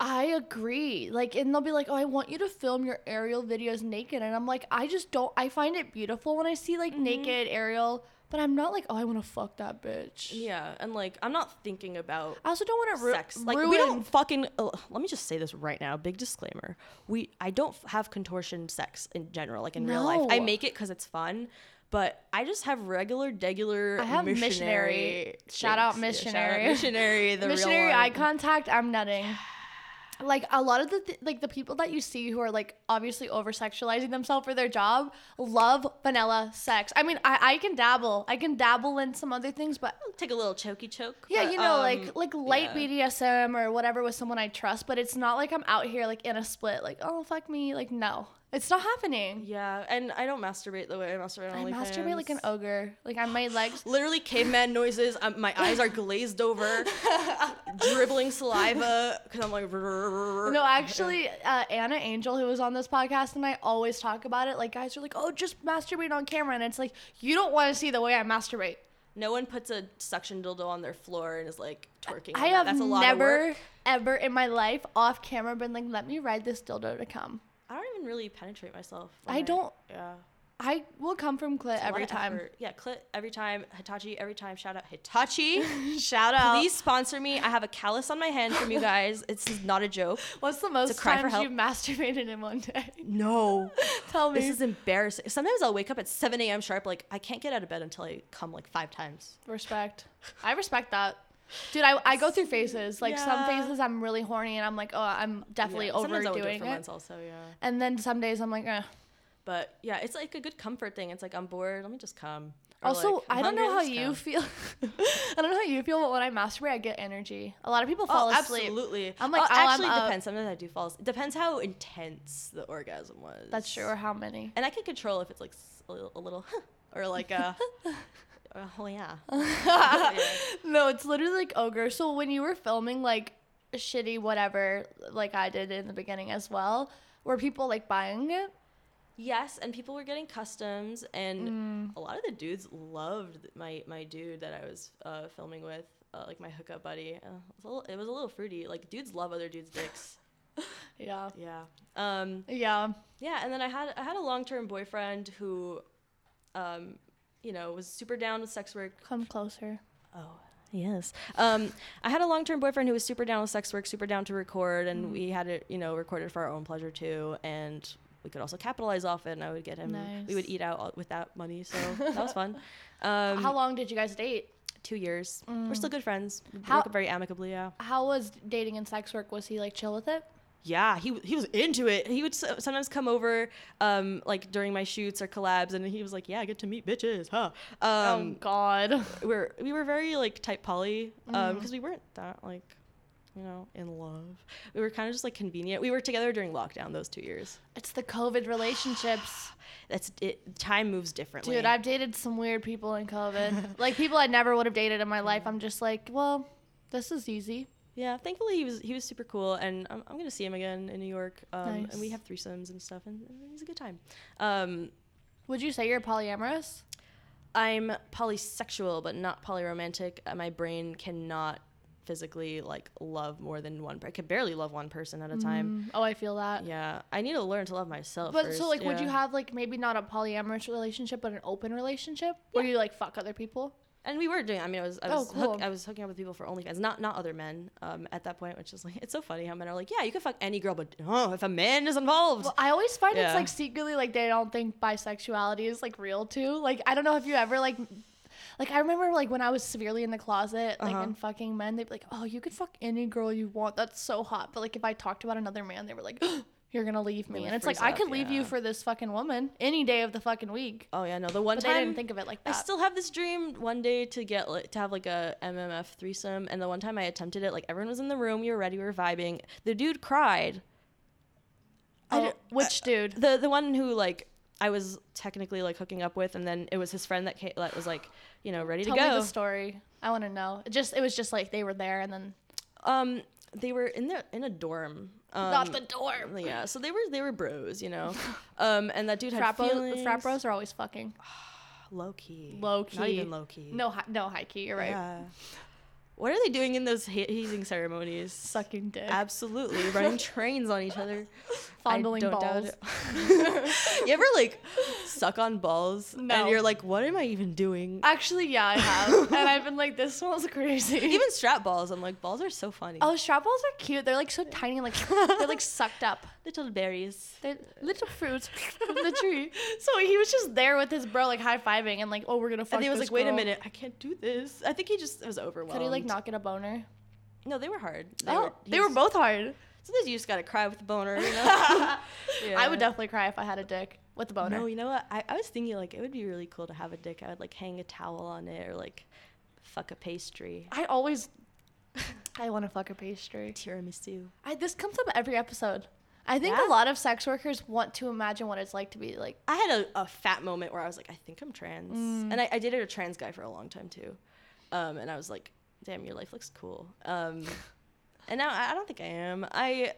I agree. Like, and they'll be like, "Oh, I want you to film your aerial videos naked," and I'm like, I just don't. I find it beautiful when I see like Mm-hmm. naked aerial, but I'm not like, "Oh, I want to fuck that bitch." Yeah, and like I'm not thinking about I also don't want to ru- sex. Like ruin. we don't fucking. Uh, let me just say this right now. Big disclaimer: we I don't f- have contortion sex in general, like in real life. I make it because it's fun, but I just have regular, degular. I have missionary. missionary. Shout out things. Yeah, missionary. missionary. The missionary eye contact. I'm nutting. Like a lot of the th- like the people that you see who are like obviously over sexualizing themselves for their job love vanilla sex. I mean, I I can dabble. I can dabble in some other things, but Take a little chokey choke. Yeah, but, you know, um, like like light yeah. BDSM or whatever with someone I trust, but it's not like I'm out here like in a split, like oh fuck me, like no, it's not happening. Yeah, and I don't masturbate the way I masturbate on I OnlyFans. masturbate like an ogre, like on my legs. Literally caveman noises. Um, my eyes are glazed over, dribbling saliva because I'm like. No, actually, uh, Anna Angel, who was on this podcast, and I always talk about it. Like guys are like, oh, just masturbate on camera, and it's like you don't want to see the way I masturbate. No one puts a suction dildo on their floor and is like twerking. I that. have That's a lot of never ever in my life off camera been like, let me ride this dildo to come. I don't even really penetrate myself. I don't- Yeah. I will come from clit It's every time. effort. Yeah, clit every time. Hitachi every time. Shout out Hitachi. Shout out. Please sponsor me. I have a callus on my hand from you guys. It's not a joke. What's the most times you've masturbated in one day? No. Tell me. This is embarrassing. Sometimes I'll wake up at 7 a.m. sharp, like I can't get out of bed until I come like five times. Respect. I respect that. Dude, I, I go through phases. Like some phases I'm really horny and I'm like, oh, I'm definitely Yeah, sometimes overdoing it for it. months also, yeah. And then some days I'm like, eh. But yeah, it's like a good comfort thing. It's like I'm bored, let me just come. Or, Also, like, I'm don't know how you let's feel. I don't know how you feel, but when I masturbate, I get energy. A lot of people fall oh, asleep. absolutely. I'm like, oh, oh, I'm actually, it up. depends. Sometimes I do fall. asleep. Depends how intense the orgasm was. That's true. Or how many? And I can control if it's like a little, a little or like a, uh, oh yeah. No, it's literally like ogre. So when you were filming like shitty whatever, like I did in the beginning as well, were people like buying it? Yes, and people were getting customs, and Mm. a lot of the dudes loved my my dude that I was uh, filming with, uh, like my hookup buddy. Uh, it, was a little, it was a little fruity. Like dudes love other dudes' dicks. Yeah. Yeah. Um. Yeah. Yeah, and then I had I had a long term boyfriend who, um, you know, was super down with sex work. Come closer. Oh. Yes. Um, I had a long term boyfriend who was super down with sex work, super down to record, and we had it, you know, recorded for our own pleasure too. And we could also capitalize off it, and I would get him, Nice. we would eat out with that money. So that was fun. Um, How long did you guys date? two years. We're still good friends. We How- broke up very amicably, yeah. How was dating and sex work? Was he like chill with it? Yeah, he he was into it. He would sometimes come over, um, like during my shoots or collabs, and he was like, "Yeah, I get to meet bitches, huh?" Um, oh God. we're we were very like type poly, um, because we weren't that like you know, in love. We were kind of just like convenient. We were together during lockdown those two years. It's the COVID relationships. That's it. Time moves differently. Dude, I've dated some weird people in COVID. like people I never would have dated in my life. I'm just like, well, this is easy. Yeah, thankfully he was he was super cool, and I'm, I'm gonna see him again in New York. Um, And we Nice. have threesomes and stuff, and, he's a good time. Um, Would you say you're polyamorous? I'm polysexual, but not polyromantic. Uh, my brain cannot physically like love more than one. I can barely love one person at a time. Mm, oh, I feel that. Yeah, I need to learn to love myself. But first. so like, would you have like maybe not a polyamorous relationship, but an open relationship where you like fuck other people? And we were doing. I mean, I was I Oh, was, hook, cool. I was hooking up with people for OnlyFans, not not other men. Um, at that point, which is like it's so funny how men are like, yeah, you can fuck any girl, but oh, if a man is involved, Well, I always find it's like secretly like they don't think bisexuality is like real too. Like I don't know if you ever like like I remember like when I was severely in the closet, like Uh-huh. and fucking men, they'd be like, Oh, you could fuck any girl you want. That's so hot. But like if I talked about another man, they were like, You're gonna leave me. And it's like I could leave you for this fucking woman any day of the fucking week. oh yeah, no. The one But time didn't think of it like that. I still have this dream one day to get like, to have like a MMF threesome, and the one time I attempted it, like everyone was in the room, you were ready, we were vibing. The dude cried. Oh, which dude? The the one who like I was technically like hooking up with, and then it was his friend that came, that was like, you know, ready to go. Tell to me the story. I wanna know. It just it was just like they were there and then Um, they were in the in a dorm. Um, not the dorm. Yeah, so they were they were bros, you know. Um, and that dude had Frat, bros, feelings. frat bros are always fucking. Low key. Low key. Not key. even low key. No, hi- no high key. You're right. Yeah. What are they doing in those ha- hazing ceremonies? Sucking dick. Absolutely, running trains on each other. I Fondling don't doubt balls. it. you ever like suck on balls No. and you're like, what am I even doing? Actually, yeah, I have. and I've been like, this smells crazy. Even strap balls, I'm like, balls are so funny. oh, strap balls are cute. They're like so tiny, like they're like sucked up. Little berries. They're little fruits from the tree. So he was just there with his bro, like high fiving, and like, oh, we're gonna fuck. This. And he was this like, wait a girl." minute, I can't do this. I think he just was overwhelmed. Could he like not get a boner? No, they were hard. oh, he they were both hard. Sometimes you just gotta cry with a boner, you know? I would definitely cry if I had a dick with a boner. No, you know what? I, I was thinking like it would be really cool to have a dick. I would like hang a towel on it or like fuck a pastry. I always, I want to fuck a pastry. Tiramisu. I, this comes up every episode. I think Yeah? a lot of sex workers want to imagine what it's like to be like. I had a, a fat moment where I was like, I think I'm trans. Mm. And I, I dated a trans guy for a long time too. Um, and I was like, damn, your life looks cool. Um, and now I, I don't think I am. I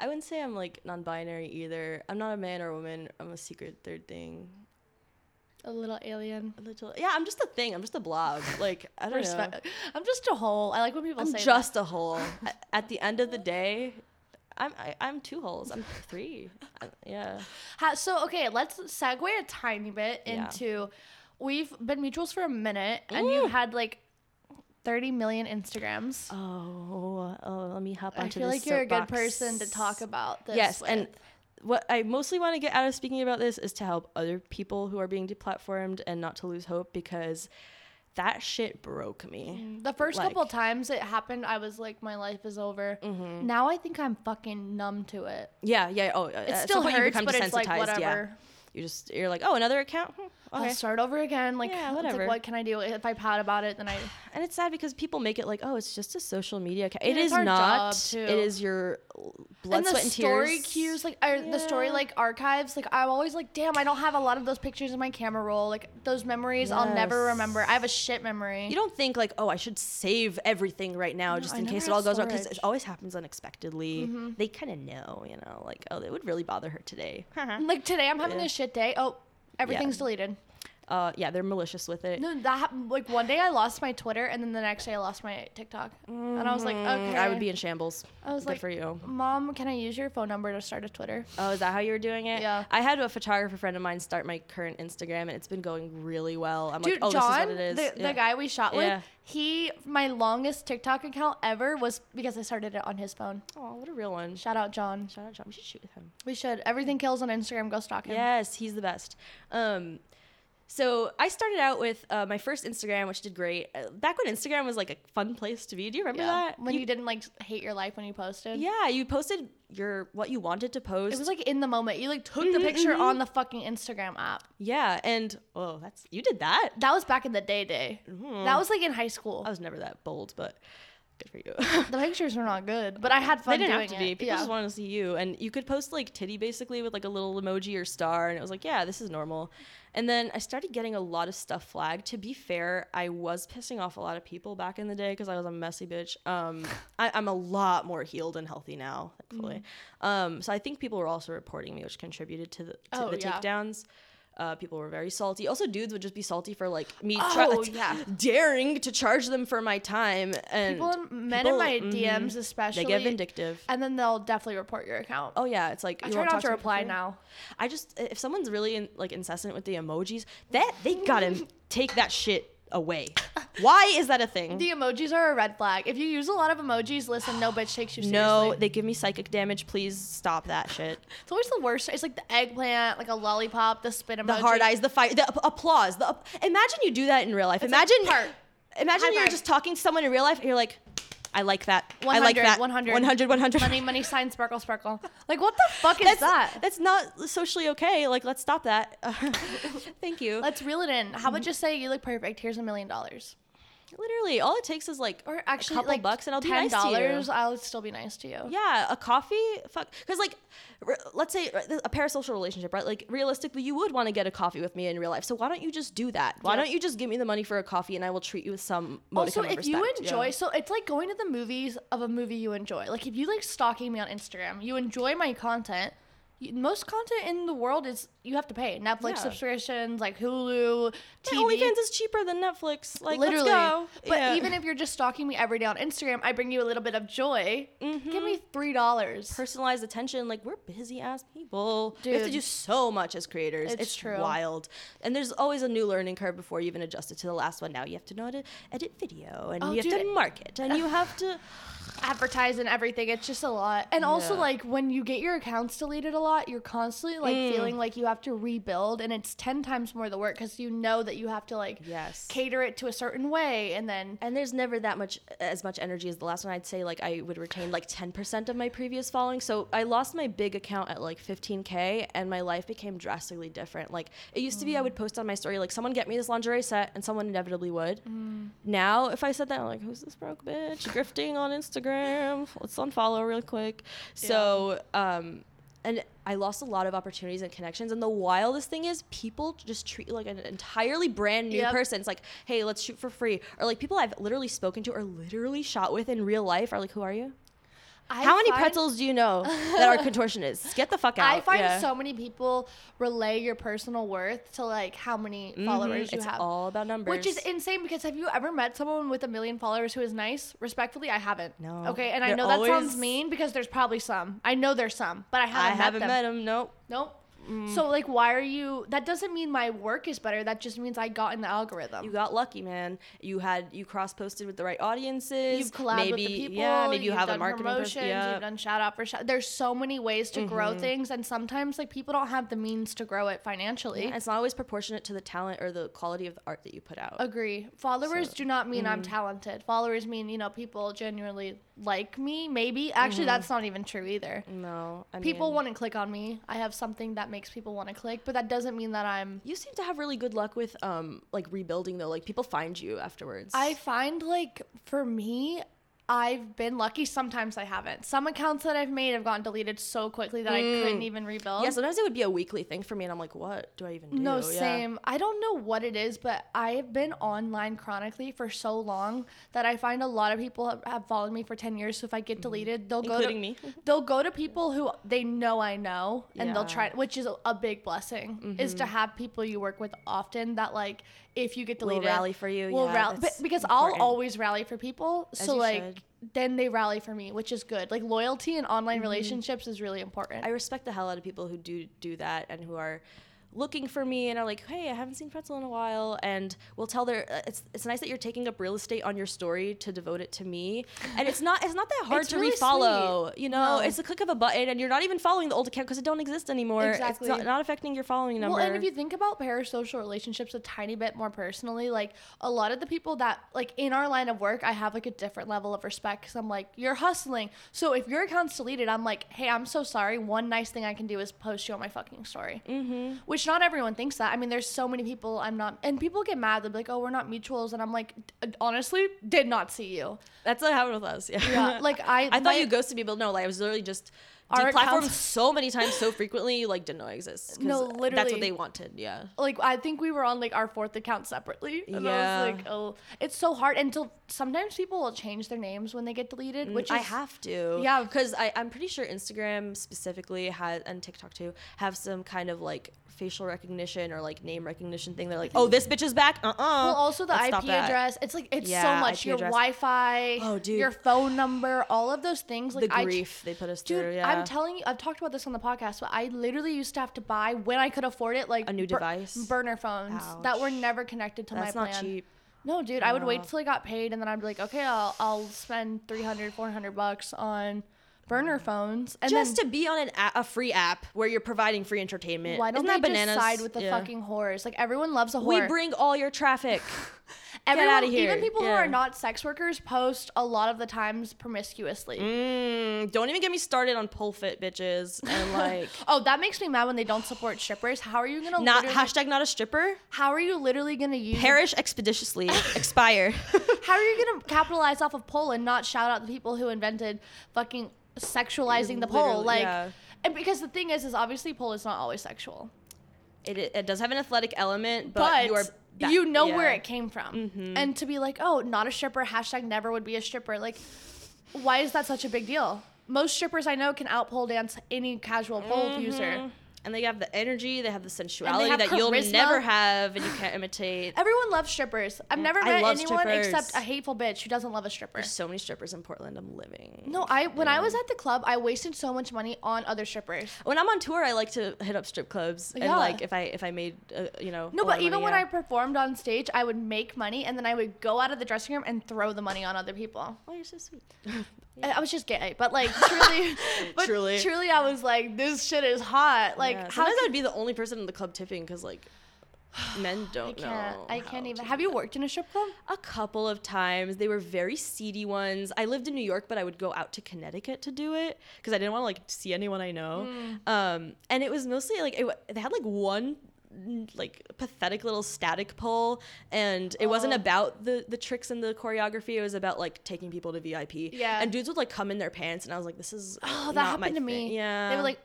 I wouldn't say I'm like non-binary either. I'm not a man or a woman. I'm a secret third thing. A little alien. A little, yeah. I'm just a thing. I'm just a blob. Like I don't know. I'm just a hole. I like when people say I'm say just a hole. At the end of the day, I'm I, I'm two holes. I'm three. I- yeah. Ha- so okay, let's segue a tiny bit Yeah. into. We've been mutuals for a minute, and Ooh. you've had like 30 million Instagrams. Oh, oh, let me hop onto. I feel like you're a good person to talk about this. Yes, and what I mostly want to get out of speaking about this is to help other people who are being deplatformed and not to lose hope because that shit broke me. Mm, the first couple times it happened, I was like, my life is over. Mm-hmm. Now I think I'm fucking numb to it. Yeah, yeah. Oh, uh, It uh, still hurts, but it's like whatever. Yeah, you just you're like, oh, another account. Hmm, I'll start over again. Like, Yeah, it's like, whatever. what can I do? If I pout about it, then I. And it's sad because people make it like, oh, it's just a social media account. It's not. It is your blood, and sweat, and story tears. cues, like or the story like archives, like I'm always like, damn, I don't have a lot of those pictures in my camera roll. Like those memories, I'll never remember. I have a shit memory. You don't think like, oh, I should save everything right now just in case it all goes wrong because it always happens unexpectedly. They kind of know, you know, like, oh, it would really bother her today. like today, I'm having Yeah. a shit day. Oh, everything's deleted. Uh, yeah, they're malicious with it. No, that happened. Like one day I lost my Twitter, and then the next day I lost my TikTok, and I was like, Mm, okay. I would be in shambles. I was Good like, for you. Mom, can I use your phone number to start a Twitter? Oh, is that how you were doing it? Yeah. I had a photographer friend of mine start my current Instagram, and it's been going really well. I'm Dude, like, oh, John, this is what it is. the, Yeah. the guy we shot Yeah. with, he my longest TikTok account ever was because I started it on his phone. Oh, what a real one. Shout out John. Shout out John. We should shoot with him. We should. Everything kills on Instagram. Go stalk him. Yes, he's the best. Um, so I started out with uh, my first Instagram, which did great. Uh, back when Instagram was like a fun place to be. Do you remember Yeah. that? When you, didn't like hate your life when you posted. yeah, you posted your what you wanted to post. It was like in the moment. You like took the picture on the fucking Instagram app. yeah, and oh, that's you did that. That was back in the day day. Mm-hmm. That was like in high school. I was never that bold, but Good for you. The pictures were not good, but I had fun they didn't doing have to be. it. People yeah. just wanted to see you, and you could post like titty basically with like a little emoji or star, and it was like, yeah, this is normal. And then I started getting a lot of stuff flagged. To be fair, I was pissing off a lot of people back in the day because I was a messy bitch. Um, I, I'm a lot more healed and healthy now, thankfully. Um, so I think people were also reporting me, which contributed to the to Oh, the yeah. takedowns. Uh, people were very salty. Also, dudes would just be salty for like me Oh, try- yeah. daring to charge them for my time. And People, in- men people- in my mhm, DMs especially, they get vindictive. and then they'll definitely report your account. Oh yeah, it's like I you try not talk to reply now. I just if someone's really in, like incessant with the emojis, that they gotta take that shit away. Why is that a thing? The emojis are a red flag. If you use a lot of emojis, listen, no bitch takes you seriously. no, they give me psychic damage. Please stop that shit. it's always the worst. It's like the eggplant, like a lollipop, the spin emoji. The hard eyes, the fire, the ap- applause. The imagine you do that in real life. It's like imagine, heart. imagine High you're five. just talking to someone in real life. and You're like, I like that. 100, I like that. 100. 100, 100. Money, money, sign, sparkle, sparkle. Like, what the fuck is That's that? that's not socially okay. Like, let's stop that. thank you. Let's reel it in. How about mm-hmm. just say you look perfect? Here's a million dollars. Literally, all it takes is like Or actually, a couple like bucks, and I'll be nice to you. dollars. I'll still be nice to you. Yeah, a coffee, fuck. Because like, re- let's say a parasocial relationship, right? Like realistically, you would want to get a coffee with me in real life. So why don't you just do that? Why Yeah. don't you just give me the money for a coffee and I will treat you with some Also, if of you enjoy, Yeah. so it's like going to the movies of a movie you enjoy. Like if you like stalking me on Instagram, you enjoy my content. Most content in the world is you have to pay Netflix Yeah. subscriptions, like Hulu, My TV. OnlyFans is cheaper than Netflix. Like, Literally, let's go. but Yeah. even if you're just stalking me every day on Instagram, I bring you a little bit of joy. Mm-hmm. Give me three dollars. personalized attention, like we're busy ass people. We have to Dude. do so much as creators. It's It's, true. wild, and there's always a new learning curve before you even adjust it to the last one. Now you have to know how to edit video, and Oh, you have dude. to market, and you have to. advertise and everything. It's just a lot. And also Yeah. like when you get your accounts deleted a lot, you're constantly like Mm. feeling like you have to rebuild and it's 10 times more the work cuz you know that you have to like Yes. cater it to a certain way and then And there's never that much as much energy as the last one. I'd say like I would retain like 10% of my previous following. So I lost my big account at like 15k and my life became drastically different. Like it used to be I would post on my story like someone get me this lingerie set and someone inevitably would. Now if I said that I'm like who's this broke bitch grifting on Instagram? Let's unfollow real quick. So um and I lost a lot of opportunities and connections. And the wildest thing is, people just treat you like an entirely brand new Yep. person. It's like, hey, let's shoot for free. Or like people I've literally spoken to or literally shot with in real life are like, who are you? I How many find- pretzels do you know that are contortionists? Get the fuck out. Of here. I find Yeah. so many people relay your personal worth to like how many followers Mhm. you it's have. all about numbers. Which is insane because have you ever met someone with a million followers who is nice? Respectfully, I haven't. No. Okay, and I They're know that sounds mean because there's probably some. I know there's some, but I I haven't, I haven't met them. met him. Nope. Nope. Mm-hmm. So like, why are you? That doesn't mean my work is better. That just means I got in the algorithm. You got lucky, man. You had you cross posted with the right audiences. You've collabed maybe, with the people. Yeah, maybe you you've have a done marketing person. promotions. Yeah. You've done shout out for shout. There's so many ways to grow mm-hmm. things, and sometimes like people don't have the means to grow it financially. Yeah, it's not always proportionate to the talent or the quality of the art that you put out. Agree. Followers So- do not mean mm-hmm. I'm talented. Followers mean you know people genuinely like me. Maybe actually mm-hmm. that's not even true either. No, I People mean, to click on me. I have something that makes people want to click, but that doesn't mean that I'm. You seem to have really good luck with um like rebuilding though. Like people find you afterwards. I find like for me, I've been lucky. Sometimes I haven't. Some accounts that I've made have gotten deleted so quickly that I couldn't even rebuild. yeah, sometimes it would be a weekly thing for me, and I'm like, what do I even do? No, Yeah. same. I don't know what it is, but I have been online chronically for so long that I find a lot of people have, followed me for 10 years. So if I get deleted, they'll go to Mm-hmm. Me. they'll go to people who they know I know and they'll Mm-hmm. try which is a, a big blessing is to have people you work with often that like if you get deleted, we'll rally for you, We'll yeah, rally but, because important. I'll always rally for people. so like should. then they rally for me, which is good. Like loyalty in online Mm-hmm. relationships is really important. I respect the hell out of people who do do that and who are looking for me and are like, hey, I haven't seen Pretzelle in a while, and we'll tell their. uh, It's it's nice that you're taking up real estate on your story to devote it to me, and it's not it's not that hard It's to really refollow. You know, No. it's a click of a button, and you're not even following the old account because it don't exist anymore. Exactly. It's not, not affecting your following number. Well, and if you think about parasocial relationships a tiny bit more personally, like a lot of the people that like in our line of work, I have like a different level of respect because I'm like, you're hustling. So if your account's deleted, I'm like, hey, I'm so sorry. One nice thing I can do is post you on my fucking story, mm-hmm. which which not everyone thinks that. I mean, there's so many people I'm not, and people get mad. They're like, "Oh, we're not mutuals," and I'm like, honestly, did not see you. That's what happened with us. Yeah. Yeah, like I, I thought you ghosted me, but no, like I was literally just Our accounts- so many times, so frequently, you like didn't know I exist. No, That's what they wanted. Yeah. like I think we were on like our fourth account separately. And I Yeah. was like, oh, it's so hard until sometimes people will change their names when they get deleted, which is, Mm, I have to. Yeah. Because I'm pretty sure Instagram specifically has, and TikTok too, have some kind of like facial recognition or like name recognition thing. They're like, oh, this bitch is back. Uh uh Well, also the IP address. It's like it's so much. IP Your address. Wi-Fi, Oh, dude. your phone number, all of those things. Like The I, grief they put us dude, through. Yeah. I'm telling you, I've talked about this on the podcast, but I literally used to have to buy when I could afford it, like A new bur- device? burner phones that were never connected to That's my not cheap. No, dude, I would wait till I got paid and then I'd be like, okay, I'll, I'll spend 300, 400 bucks on burner phones. And Just then to be on an a, a free app where you're providing free entertainment. why don't Isn't they bananas? just side with the Yeah. fucking whores? Like everyone loves a whore. We bring all your traffic. Everyone, outta here. Even people who are not sex workers post a lot of the times promiscuously. Mm, don't even get me started on pole fit bitches and like Oh, that makes me mad when they don't support strippers. How are you gonna not hashtag not a stripper. How are you literally gonna use? Perish expeditiously. Expire. How are you gonna capitalize off of pole and not shout out the people who invented fucking sexualizing the pole? Literally, Like, yeah. and because the thing is, is obviously pole is not always sexual, It, it, it does have an athletic element, but, but, you are ba- you know where it came from, Mhm. and to be like, oh, not a stripper. Hashtag never would be a stripper. Like, why is that such a big deal? Most strippers I know can out pole dance any casual pole user. And they have the energy, they have the sensuality have that you'll never have and you can't imitate. Everyone loves strippers. I've never I met anyone strippers. except a hateful bitch who doesn't love a stripper. There's so many strippers in Portland. I'm living. No, I when I was at the club, I wasted so much money on other strippers. When I'm on tour, I like to hit up strip clubs and like if I if I made uh, you know. No, but even money, when yeah. I performed on stage, I would make money and then I would go out of the dressing room and throw the money on other people. Oh, you're so sweet. I I was just gay, but like truly, but Truly. truly, I was like, this shit is hot. Like, Yeah, how can- I'd be the only person in the club tipping because like men don't I can't. know. I can't even. Have you worked in a strip club? A couple of times. They were very seedy ones. I lived in New York, but I would go out to Connecticut to do it because I didn't want to like see anyone I know. Mm. Um, and it was mostly like it, they had like one like pathetic little static pole and it wasn't Oh. about the the tricks and the choreography it was about like taking people to vip Yeah. and dudes would like come in their pants and i was like this is Oh, that happened to thing. me. yeah They were like.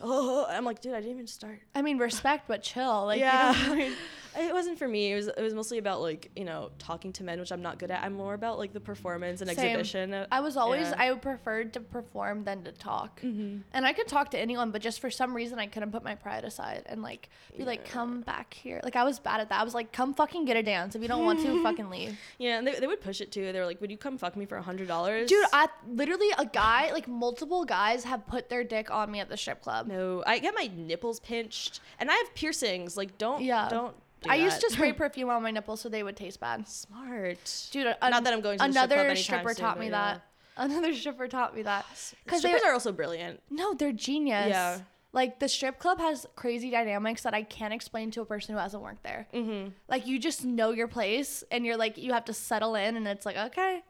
Oh i'm like dude i didn't even start I mean, respect, but chill. Like, yeah You know? it wasn't for me it was it was mostly about like you know talking to men which i'm not good at i'm more about like the performance and Same. exhibition I was always Yeah. I preferred to perform than to talk, Mhm. and I could talk to anyone, but just for some reason I couldn't put my pride aside and like be like, come back here. Like I was bad at that. I was like, come fucking get a dance. If you don't want to, fucking leave. yeah and they, they would push it too they were like would you come fuck me for a hundred dollars Dude, I literally a guy like multiple guys have put their dick on me at the strip club. no i get my nipples pinched and i have piercings like don't Yeah. don't do I used to spray perfume on my nipples so they would taste bad. smart Dude, Not that I'm going to another stripper soon, taught me yeah. that. Another stripper taught me that. Because they strippers are also brilliant no, they're genius. Yeah. Like the strip club has crazy dynamics that I can't explain to a person who hasn't worked there. mm-hmm. Like you just know your place and you're like you have to settle in and it's like okay.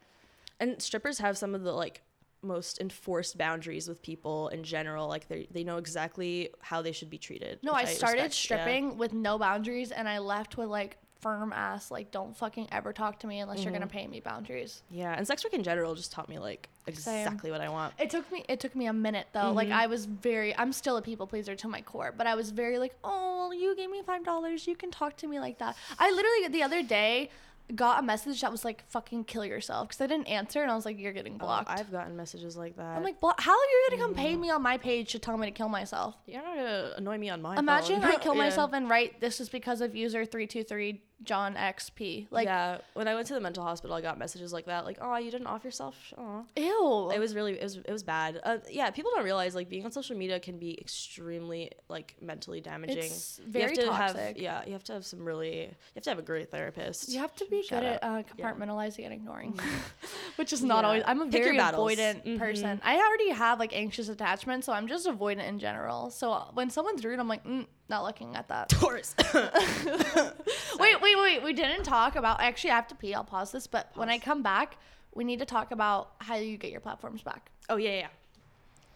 and strippers have some of the like most enforced boundaries with people in general like they they know exactly how they should be treated No, I started respect, yeah. stripping with no boundaries and I left with like firm ass like don't fucking ever talk to me unless you're gonna Mm-hmm. pay me boundaries. yeah and sex work in general just taught me like exactly what i want It took me it took me a minute though. Like I was very I'm still a people pleaser to my core, but I was very like, "Oh, you gave me $5. You can talk to me like that." I literally the other day got a message that was like fucking kill yourself because I didn't answer and I was like, "You're getting Oh, blocked." i've gotten messages like that I'm like, "Blo- "How are you going to come pay me on my page to tell me to kill myself?" you're not gonna annoy me on my Imagine phone. I kill Yeah. myself and write this is because of user 323 John XP. Like, yeah when i went to the mental hospital i got messages like that like oh you didn't off yourself oh ew. it was really it was it was bad uh, yeah people don't realize like being on social media can be extremely like mentally damaging It's you very have to toxic. have yeah you have to have some really you have to have a great therapist You have to be Shout good at out. uh, Yeah. compartmentalizing and ignoring, which is not Yeah. always. I'm a Pick very avoidant Mhm. person. I already have like anxious attachment, so I'm just avoidant in general. So uh, when someone's rude, I'm like, mm, not looking at that. Taurus. wait, wait, wait. We didn't talk about. Actually, I have to pee. I'll pause this. But when I come back, we need to talk about how you get your platforms back. oh yeah, yeah.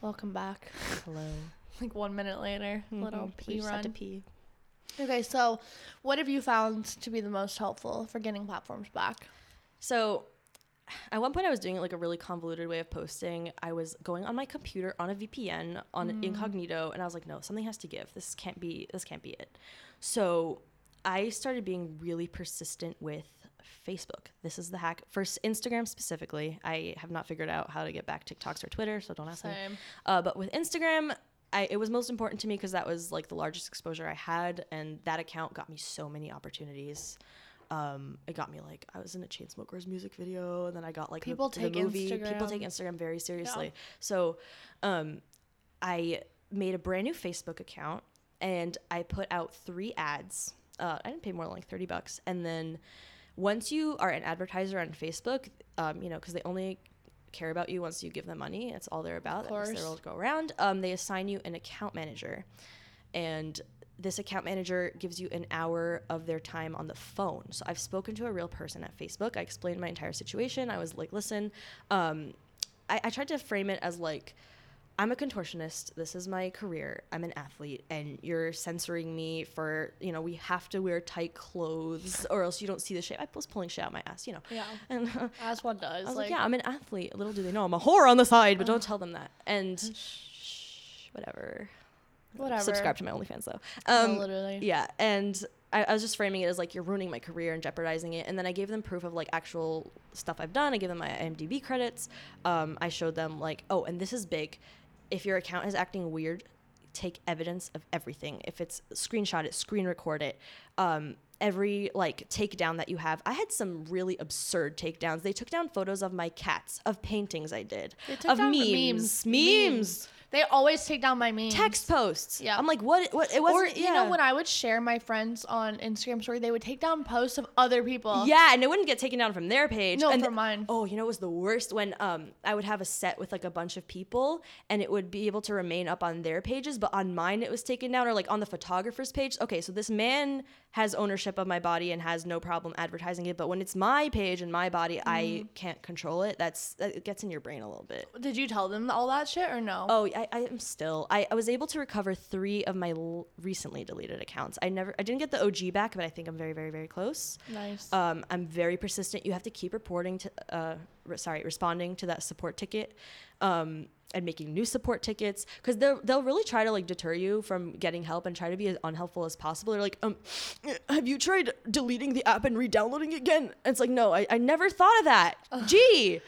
Welcome back. Hello. Like one minute later, mm-hmm. little We pee just run. had to pee. Okay, so what have you found to be the most helpful for getting platforms back? So at one point I was doing like a really convoluted way of posting. I was going on my computer on a VPN on incognito and I was like, no, something has to give. This can't be this can't be it. So I started being really persistent with Facebook. This is the hack. For Instagram specifically, I have not figured out how to get back TikToks or Twitter, so don't ask me. Uh, but with Instagram, I, it was most important to me because that was like the largest exposure I had, and that account got me so many opportunities. Um, it got me like I was in a Chainsmokers music video, and then I got like the- People the, take movie. People take Instagram. Instagram very seriously. So, um, I made a brand new Facebook account, and I put out three ads. Uh, I didn't pay more than like thirty bucks, and then once you are an advertiser on Facebook, um, you know, because they only care about you once you give them money. That's all they're about. That's course. their go around. Um, they assign you an account manager, and this account manager gives you an hour of their time on the phone. So I've spoken to a real person at Facebook. I explained my entire situation. I was like, listen, um, I, I tried to frame it as like. I'm a contortionist. This is my career. I'm an athlete, and you're censoring me for, you know, we have to wear tight clothes or else you don't see the shape. I was pulling shit out my ass, you know. Yeah. And As one does. I was like, like, yeah, I'm an athlete. Little do they know I'm a whore on the side, but don't tell them that. And whatever. Whatever. Subscribe to my OnlyFans though. No, Um, literally. yeah, and I, I was just framing it as like you're ruining my career and jeopardizing it. And then I gave them proof of like actual stuff I've done. I gave them my IMDb credits. Um, I showed them like, oh, and this is big. If your account is acting weird, take evidence of everything. If it's screenshot it, screen record it. Um, every like takedown that you have. I had some really absurd takedowns. They took down photos of my cats, of paintings I did, of memes, memes. memes, They always take down my memes. text posts. Yeah. I'm like, what? What? It wasn't. you yeah. know when I would share my friends on Instagram story, they would take down posts of other people. Yeah, and it wouldn't get taken down from their page. No, and from mine. Oh, you know, it was the worst when um I would have a set with like a bunch of people, and it would be able to remain up on their pages, but on mine it was taken down, or like on the photographer's page. Okay, so this man has ownership of my body and has no problem advertising it, but when it's my page and my body, I Mm-hmm. can't control it. That's that it gets in your brain a little bit. Did you tell them all that shit or no? Oh, I, I am still. I, I was able to recover three of my l- recently deleted accounts. I never, I didn't get the OG back, but I think I'm very, very, very close. nice. Um, I'm very persistent. You have to keep reporting to, uh, sorry, responding to that support ticket, um, and making new support tickets because they'll they'll really try to like deter you from getting help and try to be as unhelpful as possible. They're like, um, have you tried deleting the app and re-downloading it again? And it's like, no, I, I never thought of that. Gee,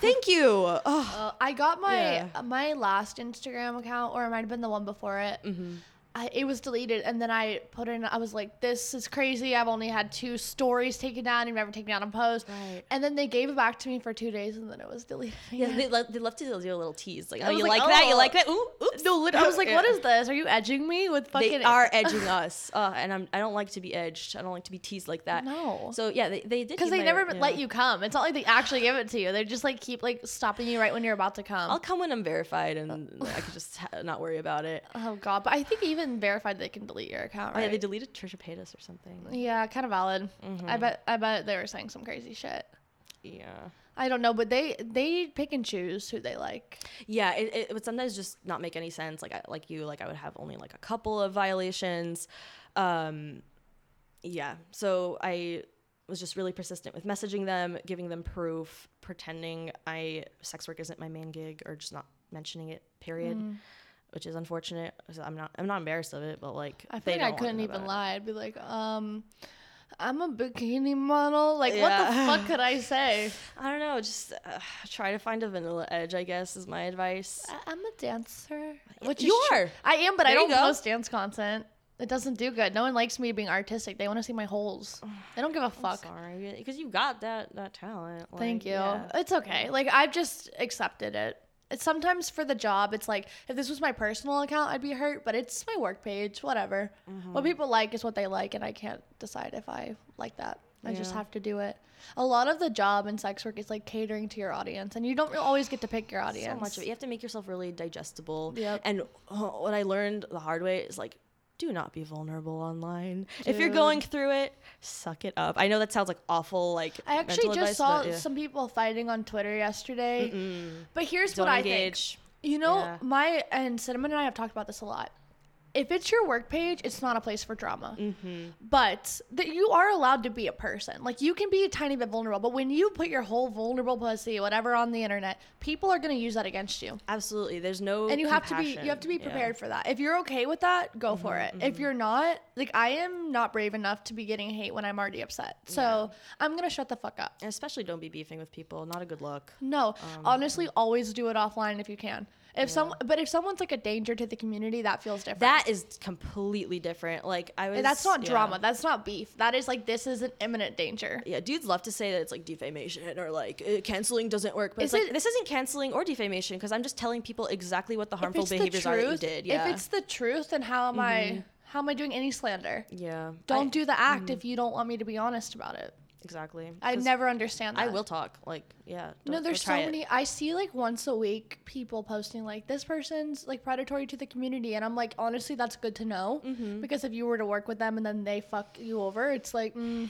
thank you. Ugh. Uh, I got my Yeah. my last Instagram account, or it might have been the one before it. Mm-hmm. I, it was deleted, and then I put in. I was like, "This is crazy. I've only had two stories taken down. You've never taken down a post." Right. And then they gave it back to me for two days, and then it was deleted. Yeah, again. they, lo- they love to do a little tease, like, I oh, you like, like, that? You oh. like that? Ooh, oops. no, lit- I was like, "What Yeah. is this? Are you edging me with fucking?" They are edging us, uh, and I'm. I don't like to be edged. I don't like to be teased like that. No. So yeah, they, they did because they my- never yeah. let you come. It's not like they actually give it to you. They just like keep like stopping you right when you're about to come. I'll come when I'm verified, and I could just ha- not worry about it. oh god, but I think even verified they can delete your account, Oh yeah, they deleted Trisha Paytas or something. Yeah, kind of valid. Mm-hmm. I bet I bet they were saying some crazy shit. Yeah. I don't know, but they they pick and choose who they like. Yeah, it, it would sometimes just not make any sense. Like I, like you, like I would have only like a couple of violations. Um, yeah, so I was just really persistent with messaging them, giving them proof, pretending I sex work isn't my main gig, or just not mentioning it. Period. Mm. Which is unfortunate. 'cause I'm not. I'm not embarrassed of it, but like I like I couldn't even lie. I'd be like, um, I'm a bikini model. Like, what the fuck could I say? I don't know. Just uh, try to find a vanilla edge. I guess is my advice. I- I'm a dancer. Which you are. I am, but I There you don't post dance content. It doesn't do good. No one likes me being artistic. They want to see my holes. They don't give a fuck. Sorry, because you got that that talent. Thank you. yeah. It's okay. Like I've just accepted it. Sometimes for the job. It's like if this was my personal account, I'd be hurt. But it's my work page. Whatever. Mm-hmm. What people like is what they like, and I can't decide if I like that. I just have to do it. A lot of the job in sex work is like catering to your audience, and you don't always get to pick your audience. So much of it. You have to make yourself really digestible. Yep. And what I learned the hard way is like, do not be vulnerable online. If you're going through it, suck it up. I know that sounds like awful. Like I actually just advice, saw but, yeah. some people fighting on Twitter yesterday. But here's Don't what I think. You know, Yeah. my and Cinnamon and I have talked about this a lot. If it's your work page, it's not a place for drama. Mm-hmm. But that you are allowed to be a person. Like you can be a tiny bit vulnerable, but when you put your whole vulnerable pussy, whatever, on the internet, people are gonna use that against you. Absolutely. There's no and you have to be you have to be Yeah. Mm-hmm, prepared for that. If you're okay with that, go for it. If you're not, like I am not brave enough to be getting hate when I'm already upset. So I'm gonna shut the fuck up. And especially don't be beefing with people. Not a good look. No, Um, honestly, always do it offline if you can. If some, but if someone's like a danger to the community, that feels different. That is completely different. Like I was. And that's not yeah. drama. That's not beef. That is like this is an imminent danger. Yeah, dudes love to say that it's like defamation or like uh, canceling doesn't work, but Is it's like this isn't canceling or defamation because I'm just telling people exactly what the harmful it's the truth, are that you did. Yeah, Mm-hmm. if it's the truth, then how am I? How am I doing any slander? yeah, Don't I- do the act if you don't want me to be honest about it. Exactly. I never understand that. I will talk. Like, yeah. No, there's so it. many. I see like once a week people posting like this person's like predatory to the community, and I'm like, honestly, that's good to know Mm-hmm. because if you were to work with them and then they fuck you over, it's like, mm,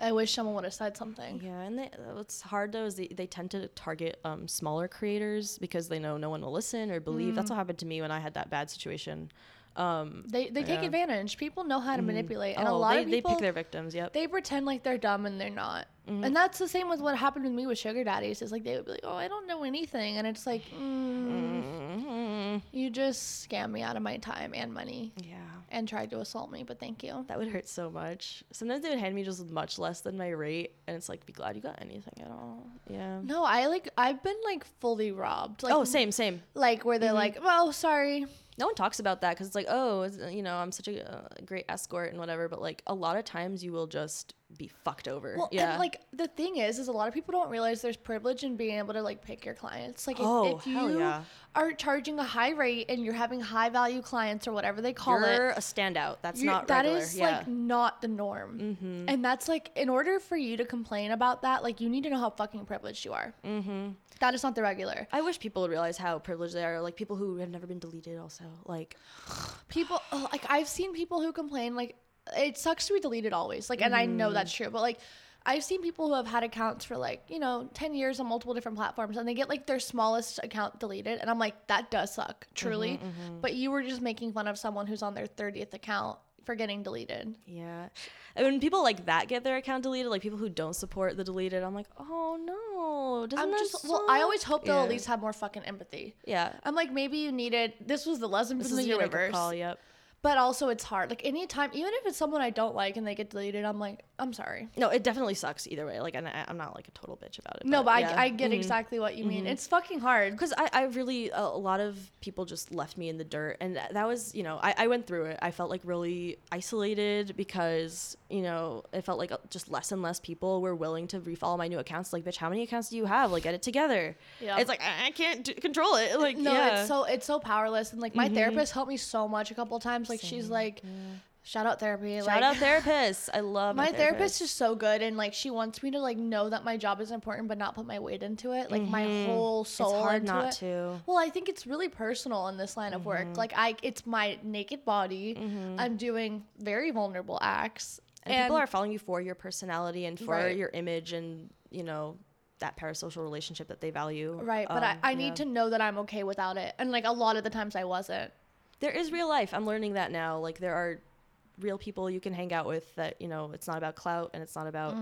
I wish someone would have said something. Yeah, and they, what's hard though is they, they tend to target um, smaller creators because they know no one will listen or believe. Mm. That's what happened to me when I had that bad situation. Um, They they take Yeah. advantage. People know how to manipulate, and a oh, lot they, of they people pick their victims. Yep. they pretend like they're dumb and they're not. Mm-hmm. And that's the same with what happened with me with sugar daddies. Is like they would be like, "Oh, I don't know anything," and it's like, mm, Mhm. you just scam me out of my time and money Yeah. and tried to assault me. But thank you. That would hurt so much. Sometimes they would hand me just much less than my rate, and it's like, be glad you got anything at all. Yeah. No, I like I've been like fully robbed. Like, oh, same, same. Like where they're Mm-hmm. like, "Oh, sorry." No one talks about that because it's like, oh, you know, I'm such a uh, great escort and whatever. But like, a lot of times you will just be fucked over. Well, yeah. and like the thing is, is a lot of people don't realize there's privilege in being able to like pick your clients. Like if, Oh, if hell you yeah. Are charging a high rate and you're having high value clients or whatever they call it, You're a standout. That's You're- not regular. is yeah. Mm-hmm. like not the norm and that's like in order for you to complain about that like you need to know how fucking privileged you are mm-hmm. that is not the regular I wish people would realize how privileged they are. Like people who have never been deleted, also. Like, people oh, like i've seen people who complain like it sucks to be deleted always like and i know Mm-hmm. that's true but like I've seen people who have had accounts for like, you know, 10 years on multiple different platforms and they get like their smallest account deleted. And I'm like, that does suck, truly. Mm-hmm, But you were just making fun of someone who's on their 30th account for getting deleted. yeah. And when people like that get their account deleted, like people who don't support the deleted, I'm like, oh no. Doesn't I'm that just, well, I always hope they'll Yeah. at least have more fucking empathy. Yeah. I'm like, maybe you needed this was the lesson This from the is your wake-up universe. call. Yep. But also it's hard. Like anytime even if it's someone I don't like and they get deleted, I'm like, I'm sorry. No, it definitely sucks either way. Like, and I, I'm not like a total bitch about it. No, but yeah. I, I get mm-hmm. exactly what you mean. Mm-hmm. It's fucking hard. because I, I really a, a lot of people just left me in the dirt and that, was you know I, I went through it i felt like really isolated because you know it felt like uh, just less and less people were willing to refollow my new accounts like bitch how many accounts do you have like get it together Yeah. it's like i, I can't do, control it like No, yeah. it's so it's so powerless. And like my mm-hmm. therapist helped me so much a couple times. Like she's like, shout out therapy. shout like, out therapists i love my my, therapist is so good and like she wants me to like know that my job is important but not put my weight into it like my whole soul Mm-hmm. it's hard not it. to well i think it's really personal in this line of work Mm-hmm. like i it's my naked body i'm doing very vulnerable acts and, people are following you for your personality and for Right. your image and you know that parasocial relationship that they value right but i, Um, I yeah. need to know that i'm okay without it and like a lot of the times i wasn't there is real life. I'm learning that now. Like there are real people you can hang out with that, you know, it's not about clout and it's not about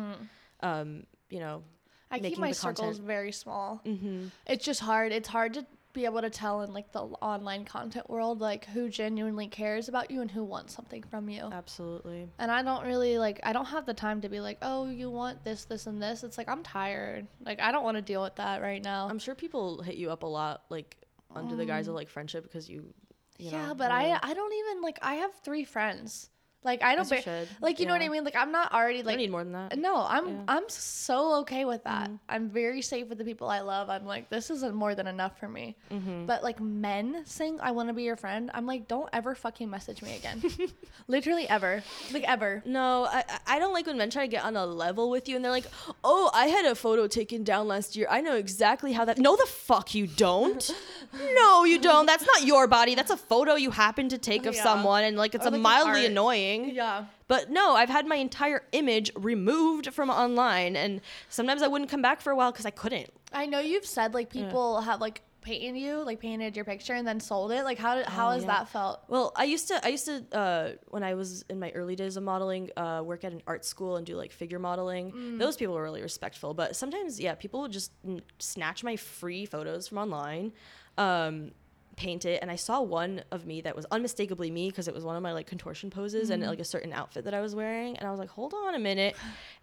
um, you know, i keep my circles content. very small mm-hmm. it's just hard it's hard to be able to tell in like the online content world like who genuinely cares about you and who wants something from you Absolutely. and i don't really like i don't have the time to be like oh you want this this and this it's like i'm tired like i don't want to deal with that right now I'm sure people hit you up a lot like under the guise of like friendship because you, you Mm. yeah know, but you i i don't even like i have three friends like i don't ba- should, like you know what i mean like i'm not already like I need more than that. no i'm Yeah. Mm-hmm. i'm so okay with that i'm very safe with the people i love i'm like this isn't more than enough for me Mm-hmm. but like men saying i want to be your friend i'm like don't ever fucking message me again literally ever like ever No, I I- don't like when men try to get on a level with you and they're like, "Oh, I had a photo taken down last year. I know exactly how that." No, the fuck you don't. no, you don't. That's not your body. That's a photo you happen to take of Yeah. someone, and like it's Or, a like, mildly art. Annoying. yeah But no, I've had my entire image removed from online, and sometimes I wouldn't come back for a while because I couldn't. I know you've said like people have like painted you, like painted your picture and then sold it? Like how did, how Oh, has yeah. that felt? Well, I used to I used to uh, when I was in my early days of modeling, uh, work at an art school and do like figure modeling. Mm. Those people were really respectful, but sometimes yeah, people would just n- snatch my free photos from online, um, paint it, and I saw one of me that was unmistakably me because it was one of my like contortion poses and Mm. like a certain outfit that I was wearing, and I was like, hold on a minute.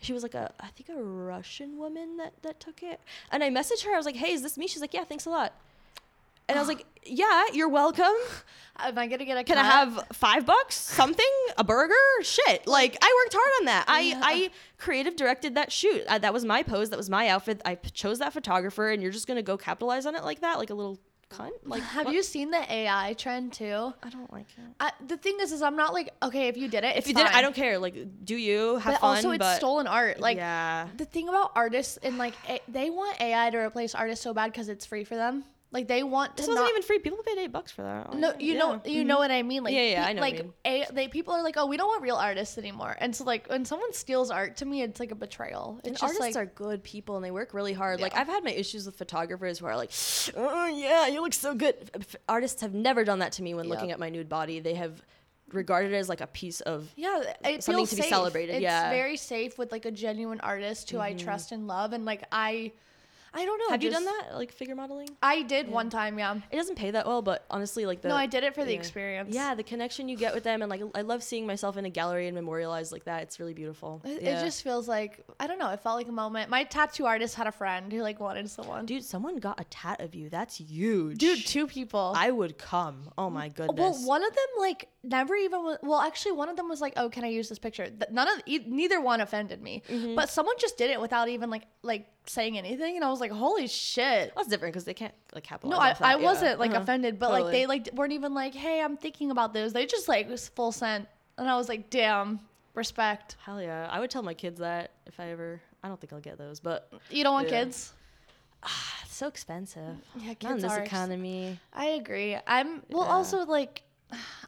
She was like a I think a Russian woman that that took it, and I messaged her. I was like, hey, is this me? She's like, yeah, thanks a lot. And I was like, yeah, you're welcome. Am I gonna get a Can I have five bucks? Something? A burger? Shit. Like I worked hard on that. I I creative directed that shoot. I, that was my pose. That was my outfit. I chose that photographer, and you're just gonna go capitalize on it like that, like a little cunt. Like Have what? you seen the AI trend too? I don't like it. I, the thing is, is I'm not like okay if you did it. If you did it, I don't care. Like, do you have But fun? also, it's but stolen art. Like yeah. the thing about artists and like a, they want AI to replace artists so bad because it's free for them. Like they want to This wasn't not. even free. People paid eight bucks for that. no, you know, you know what I mean. Like, Yeah, yeah, I know Like, a, they people are like, oh, we don't want real artists anymore. And so, like, when someone steals art, to me, it's like a betrayal. It's And artists like, are good people and they work really hard. Like I've had my issues with photographers who are like, "Oh yeah, you look so good." Artists have never done that to me when looking at my nude body. They have regarded it as like a piece of yeah, it something to be celebrated, It's yeah. Mm-hmm. very safe with like a genuine artist who I trust and love, and like I, I don't know. Have you done just- that? Like figure modeling? I did one time, yeah. It doesn't pay that well, but honestly, like the no, I did it for the yeah. experience. Yeah, the connection you get with them, and like I love seeing myself in a gallery and memorialized like that. It's really beautiful. It, yeah. it just feels like I don't know. It felt like a moment. My tattoo artist had a friend who like wanted someone. dude, someone got a tat of you. That's huge, Dude, two people. I would come. Oh my goodness. well, one of them like never even was, well, actually, one of them was like, "Oh, can I use this picture?" Th- None of e- neither one offended me, Mm-hmm. but someone just did it without even like like saying anything, and I was like, "Holy shit!" That's different because they can't like capitalize. No, I, that, I yeah. wasn't like Uh-huh. offended, but Totally. like they like weren't even like, "Hey, I'm thinking about this." They just like was full sent, and I was like, "Damn, respect." Hell yeah, I would tell my kids that if I ever. I don't think I'll get those, but You don't want Yeah. kids? it's so expensive. Yeah, kids Not in this are. economy. I agree. I'm well. Yeah. Also, like,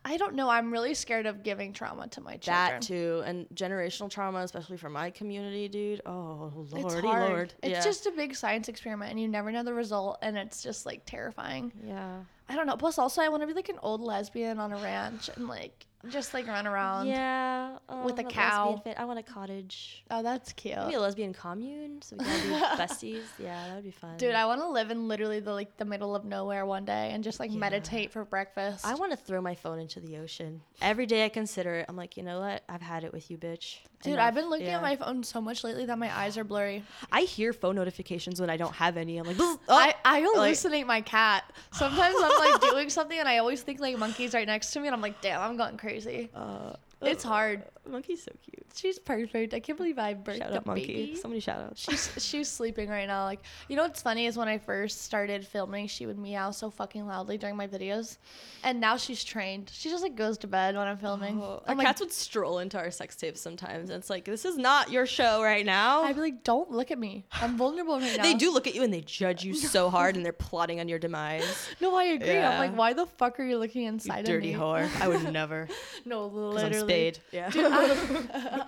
I don't know. I'm really scared of giving trauma to my children. That too, and generational trauma, especially for my community, dude. Oh lordy It's hard. lord. It's yeah. just a big science experiment, and you never know the result, and it's just like terrifying. yeah. I don't know. Plus, also, I want to be like an old lesbian on a ranch and like just like run around. Yeah, oh, with a cow. I want a cottage. Oh, that's cute. Maybe a lesbian commune, so we can be besties. Yeah, that would be fun. Dude, I want to live in literally the like the middle of nowhere one day and just like meditate for breakfast. I want to throw my phone into the ocean every day. I consider it. I'm like, you know what? I've had it with you, bitch. Dude, Enough." I've been looking Yeah. at my phone so much lately that my eyes are blurry. I hear phone notifications when I don't have any. I'm like, oh, I, I like- hallucinate my cat. Sometimes I'm like doing something and I always think like monkey's right next to me and I'm like, damn, I'm going crazy. Uh, It's hard. Monkey's so cute. She's perfect. I can't believe I birthed Shout a monkey. baby. So many shout outs. She's she's sleeping right now. Like you know what's funny is when I first started filming, she would meow so fucking loudly during my videos, and now she's trained. She just like goes to bed when I'm filming. Oh, our I'm like, cats would stroll into our sex tapes sometimes, and it's like, this is not your show right now. I'd be like, don't look at me. I'm vulnerable right now. They do look at you and they judge you so hard, and they're plotting on your demise. No, I agree. I'm like, why the fuck are you looking You inside dirty of me? Dirty whore. I would never. No, Because I'm literally. Yeah.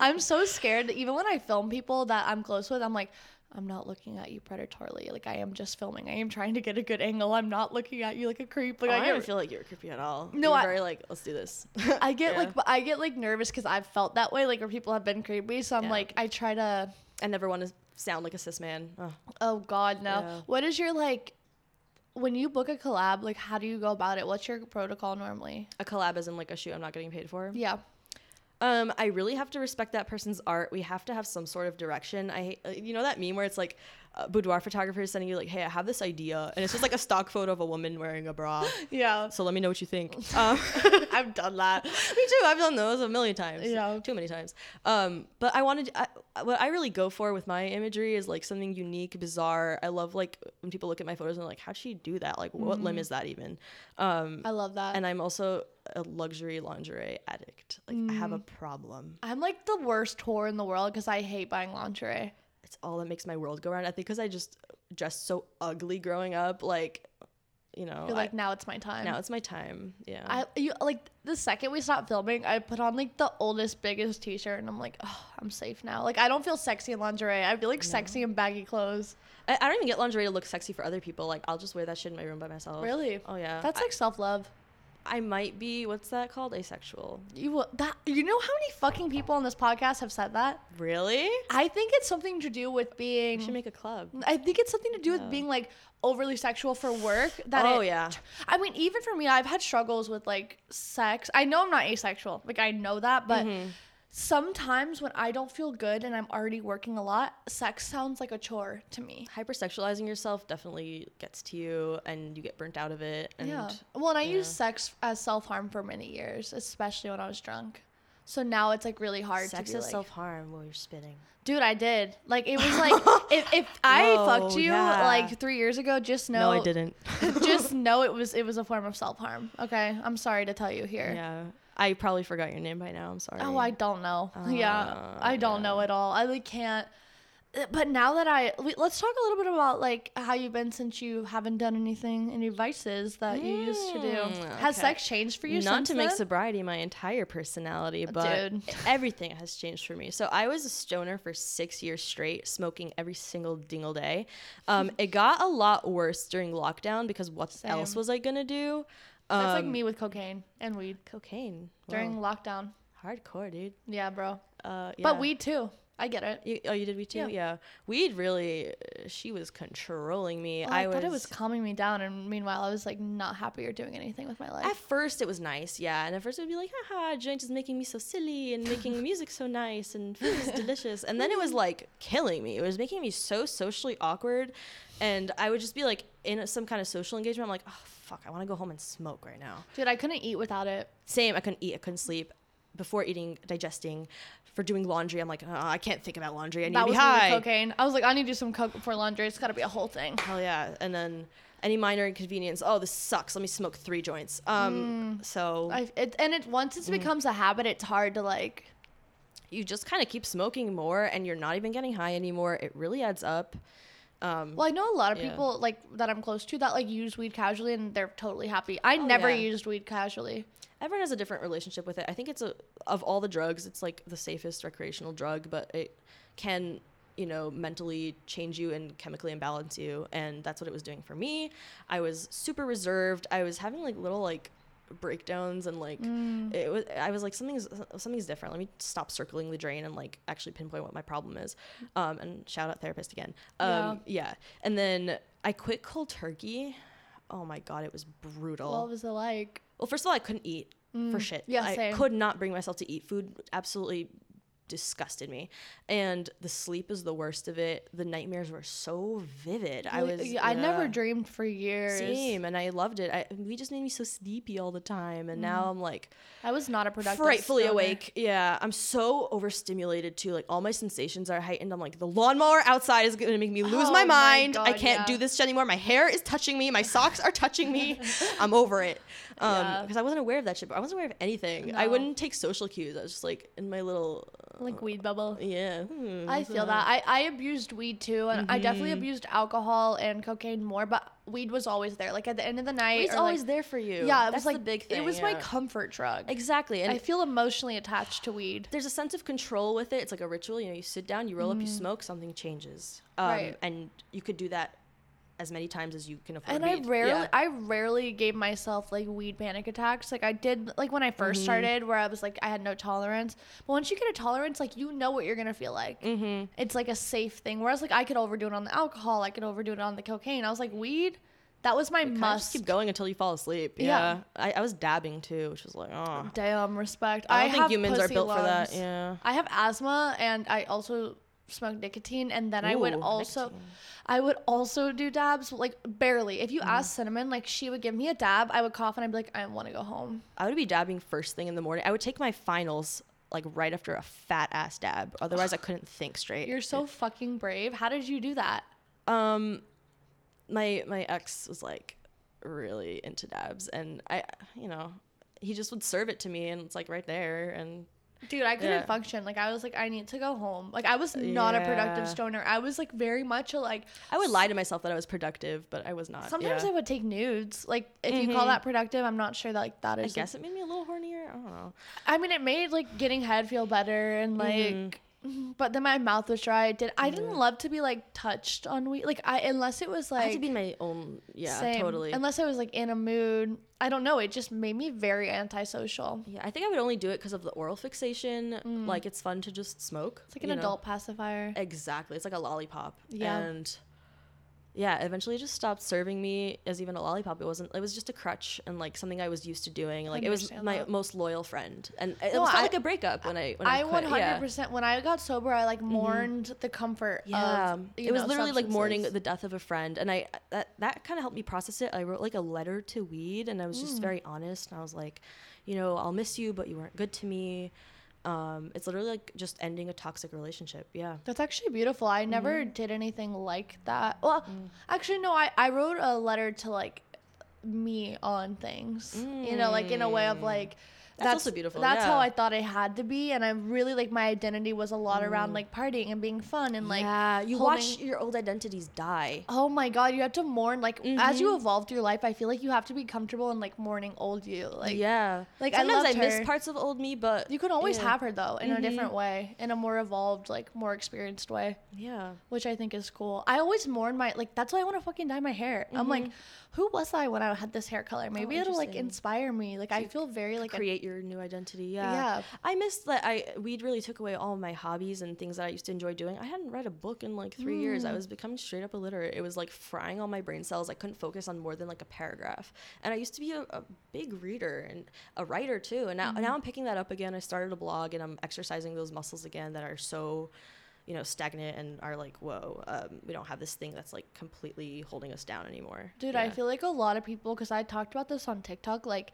I'm so scared that even when I film people that I'm close with, I'm like, I'm not looking at you predatorily. Like I am just filming. I am trying to get a good angle. I'm not looking at you like a creep. Like Oh, I I get didn't feel like you're creepy at all. No, you were I- very like, let's do this. I get Yeah. like I get like nervous because I've felt that way, like where people have been creepy. So I'm Yeah. like, I try to. I never want to sound like a cis man. Oh. Oh God, no. Yeah. What is your like? When you book a collab, like how do you go about it? What's your protocol normally? A collab isn't like a shoot I'm not getting paid for. Yeah. Um, I really have to respect that person's art. We have to have some sort of direction. I, uh, you know that meme where it's like, boudoir photographer is sending you like, hey, I have this idea, and it's just like a stock photo of a woman wearing a bra. Yeah. So let me know what you think. Um, I've done that. me too. I've done those a million times. Yeah. Too many times. Um, but I wanted I, what I really go for with my imagery is like something unique, bizarre. I love like when people look at my photos and they're like, how'd she do that? Like, what limb is that even? Um, I love that. and I'm also a luxury lingerie addict. Like, I have a problem. I'm like the worst whore in the world because I hate buying lingerie. It's all that makes my world go round. I think because I just dressed so ugly growing up, like, you know, You're like, I- now it's my time. now it's my time. Yeah. I you like the second we stopped filming, I put on like the oldest, biggest T-shirt, and I'm like, oh, I'm safe now. Like I don't feel sexy in lingerie. I feel like sexy in baggy clothes. I, I don't even get lingerie to look sexy for other people. Like I'll just wear that shit in my room by myself. Really? Oh yeah. That's like self love. I, might be. What's that called? Asexual. You will- that you know how many fucking people on this podcast have said that? Really? I think it's something to do with being. We should make a club. I think it's something to do with Yeah. being like overly sexual for work. That Oh, it- yeah. I mean, even for me, I've had struggles with like sex. I know I'm not asexual. Like I know that, but Mm-hmm. Sometimes when I don't feel good and I'm already working a lot, sex sounds like a chore to me. Hypersexualizing yourself definitely gets to you, and you get burnt out of it. And yeah. Well, and I yeah. used sex as self harm for many years, especially when I was drunk. So now it's like really hard sex to be is like, self harm while you're spitting. dude, I did. Like it was like if, if I Whoa, fucked you yeah. like three years ago, just know No, I didn't. just know it was it was a form of self harm. Okay, I'm sorry to tell you here. yeah. I probably forgot your name by now. I'm sorry. Oh, I don't know. yeah, Uh, I don't know at all. I like can't. Uh, But now that I we, let's talk a little bit about like how you've been since you haven't done anything, any vices that you used to do. Mm, Has okay. sex changed for you? Not since to make then? sobriety my entire personality, but Dude. everything has changed for me. So I was a stoner for six years straight, smoking every single dingle day. Um, it got a lot worse during lockdown because what else was I gonna do? That's like Um, me with cocaine and weed Cocaine during lockdown. hardcore, dude. Yeah, bro. Uh, yeah. But weed too. I get it. You, oh, you did weed too? Yeah. Yeah. Weed really, uh, she was controlling me. Well, I, I, was. thought it was calming me down, and meanwhile, I was like not happy or doing anything with my life. At first, it was nice, yeah. And at first, it would be like, haha, joint is making me so silly and making music so nice and food is delicious. And then it was like killing me. It was making me so socially awkward. And I would just be like in some kind of social engagement. I'm like, oh, fuck, I want to go home and smoke right now. Dude, I couldn't eat without it. Same, I couldn't eat, I couldn't sleep. Before eating, digesting, for doing laundry, I'm like, oh, I can't think about laundry. I need That to be was me with high. cocaine. I was like, I need to do some coke before laundry. It's got to be a whole thing. Hell yeah. And then any minor inconvenience, oh, this sucks. Let me smoke three joints. Um, so Mm. I, it, and it once Mm. it becomes a habit, it's hard to like. you just kind of keep smoking more and you're not even getting high anymore. It really adds up. Um, Well, I know a lot of Yeah. people like that I'm close to that like use weed casually and they're totally happy. I never Oh, yeah. used weed casually. everyone has a different relationship with it. I think it's a of all the drugs, it's like the safest recreational drug, but it can, you know, mentally change you and chemically imbalance you, and that's what it was doing for me. I was super reserved. I was having like little like breakdowns and like Mm. it was I was like something's something's different. Let me stop circling the drain and like actually pinpoint what my problem is. Um and shout out therapist again. Um yeah. And then I quit cold turkey. Oh my god, it was brutal. What was it like? Well, first of all, I couldn't eat for shit. Yeah, I same. could not bring myself to eat. Food absolutely disgusted me, and the sleep is the worst of it. The nightmares were so vivid. I was. yeah, I never dreamed for years. Same, and I loved it. I, we just made me so sleepy all the time, and now I'm like I was not a productive. frightfully awake. Yeah, I'm so overstimulated too. Like all my sensations are heightened. I'm like the lawnmower outside is gonna make me lose Oh my my mind. I can't yeah. do this anymore. My hair is touching me. My socks are touching me. I'm over it. Um, Yeah. because I wasn't aware of that shit. But I wasn't aware of anything. I wouldn't take social cues. I was just like in my little. Like weed bubble. Yeah. hmm, I feel that. I, I abused weed too, and I definitely Mm-hmm. abused alcohol and cocaine more, but weed was always there. Like at the end of the night, It's or, always like- there for you. Yeah, it That's was like the big thing. It was my yeah. comfort drug. exactly. And I feel emotionally attached to weed. there's a sense of control with it. It's like a ritual. You know, you sit down, you roll up, you smoke, something changes. Um. Right. And you could do that as many times as you can afford. And I rarely, Yeah. I rarely gave myself like weed panic attacks. Like I did, like when I 1st Mm-hmm. started, where I was like, I had no tolerance. But once you get a tolerance, like you know what you're gonna feel like. Mm-hmm. It's like a safe thing. Whereas like I could overdo it on the alcohol, I could overdo it on the cocaine. I was like, weed, that was my just must. keep going until you fall asleep. Yeah. Yeah. I, I was dabbing too, which was like, oh. Damn respect. I don't think humans are built for that. Yeah. I have asthma and I also smoke nicotine and then I would also nicotine. I would also do dabs like barely. If you ask Cinnamon, like she would give me a dab, I would cough and I'd be like, I want to go home. I would be dabbing first thing in the morning. I would take my finals like right after a fat ass dab. Otherwise, I couldn't think straight. You're so fucking brave. How did you do that? um my my ex was like really into dabs and i you know he just would serve it to me and it's like right there and Dude, I couldn't Yeah. function. Like I was like, I need to go home. Like I was not a productive stoner. I was like very much a like. I would lie to myself that I was productive, but I was not. Sometimes yeah. I would take nudes. Like if you call Mhm. that productive, I'm not sure that like that I is. guess it made me a little hornier. I don't know. I mean, it made like getting head feel better and like. Mhm. But then my mouth was dry. It did I didn't love to be like touched on weed. Like I unless it was I had to like be my own. Yeah, same. totally. Unless I was like in a mood. I don't know. It just made me very antisocial. yeah, I think I would only do it because of the oral fixation. Like it's fun to just smoke. Mm. It's like an you know? adult pacifier. Exactly. It's like a lollipop. Yeah. And yeah, eventually it just stopped serving me as even a lollipop. It wasn't it was just a crutch and like something I was used to doing. Like it was my that. most loyal friend. And it No, was I- like a breakup when I when I, I one hundred percent. When I got sober, I like mourned the comfort. Yeah, of, it was know, literally like mourning the death of a friend, and I that that kind of helped me process it. I wrote like a letter to weed, and I was Mm. just very honest. And I was like, you know, I'll miss you, but you weren't good to me. Um, it's literally like just ending a toxic relationship. Yeah. That's actually beautiful. I never Mm-hmm. did anything like that. Well, actually, no. I I wrote a letter to like me on things. You know, like in a way of like. Mm. That's also beautiful, That's how. I thought I had to be, and I really like my identity was a lot around like partying and being fun and like Mm. yeah, you holding- watch your old identities die. Oh my god, you have to mourn like as you Mhm. evolve through life. I feel like you have to be comfortable in like mourning old you. Like yeah, like, I sometimes I, loved miss parts of old me, but you can always yeah. have her though in a different way, in a more evolved, like more experienced way, Yeah, which I think is cool. I always mourn my like that's why I want to fucking dye my hair. I'm like, who was I when I had this hair color? Maybe it'll like inspire me. Like I feel very like a, create your new identity. Yeah, Yeah. I missed that. I weed really took away all my hobbies and things that I used to enjoy doing. I hadn't read a book in like three years. Mm. I was becoming straight up illiterate. It was like frying all my brain cells. I couldn't focus on more than like a paragraph. And I used to be a, a big reader and a writer too. And now Mm-hmm. now I'm picking that up again. I started a blog and I'm exercising those muscles again that are so. You know, stagnant and are like, whoa, um, we don't have this thing that's like completely holding us down anymore. Dude, I feel like a lot of people, because I talked about this on TikTok, like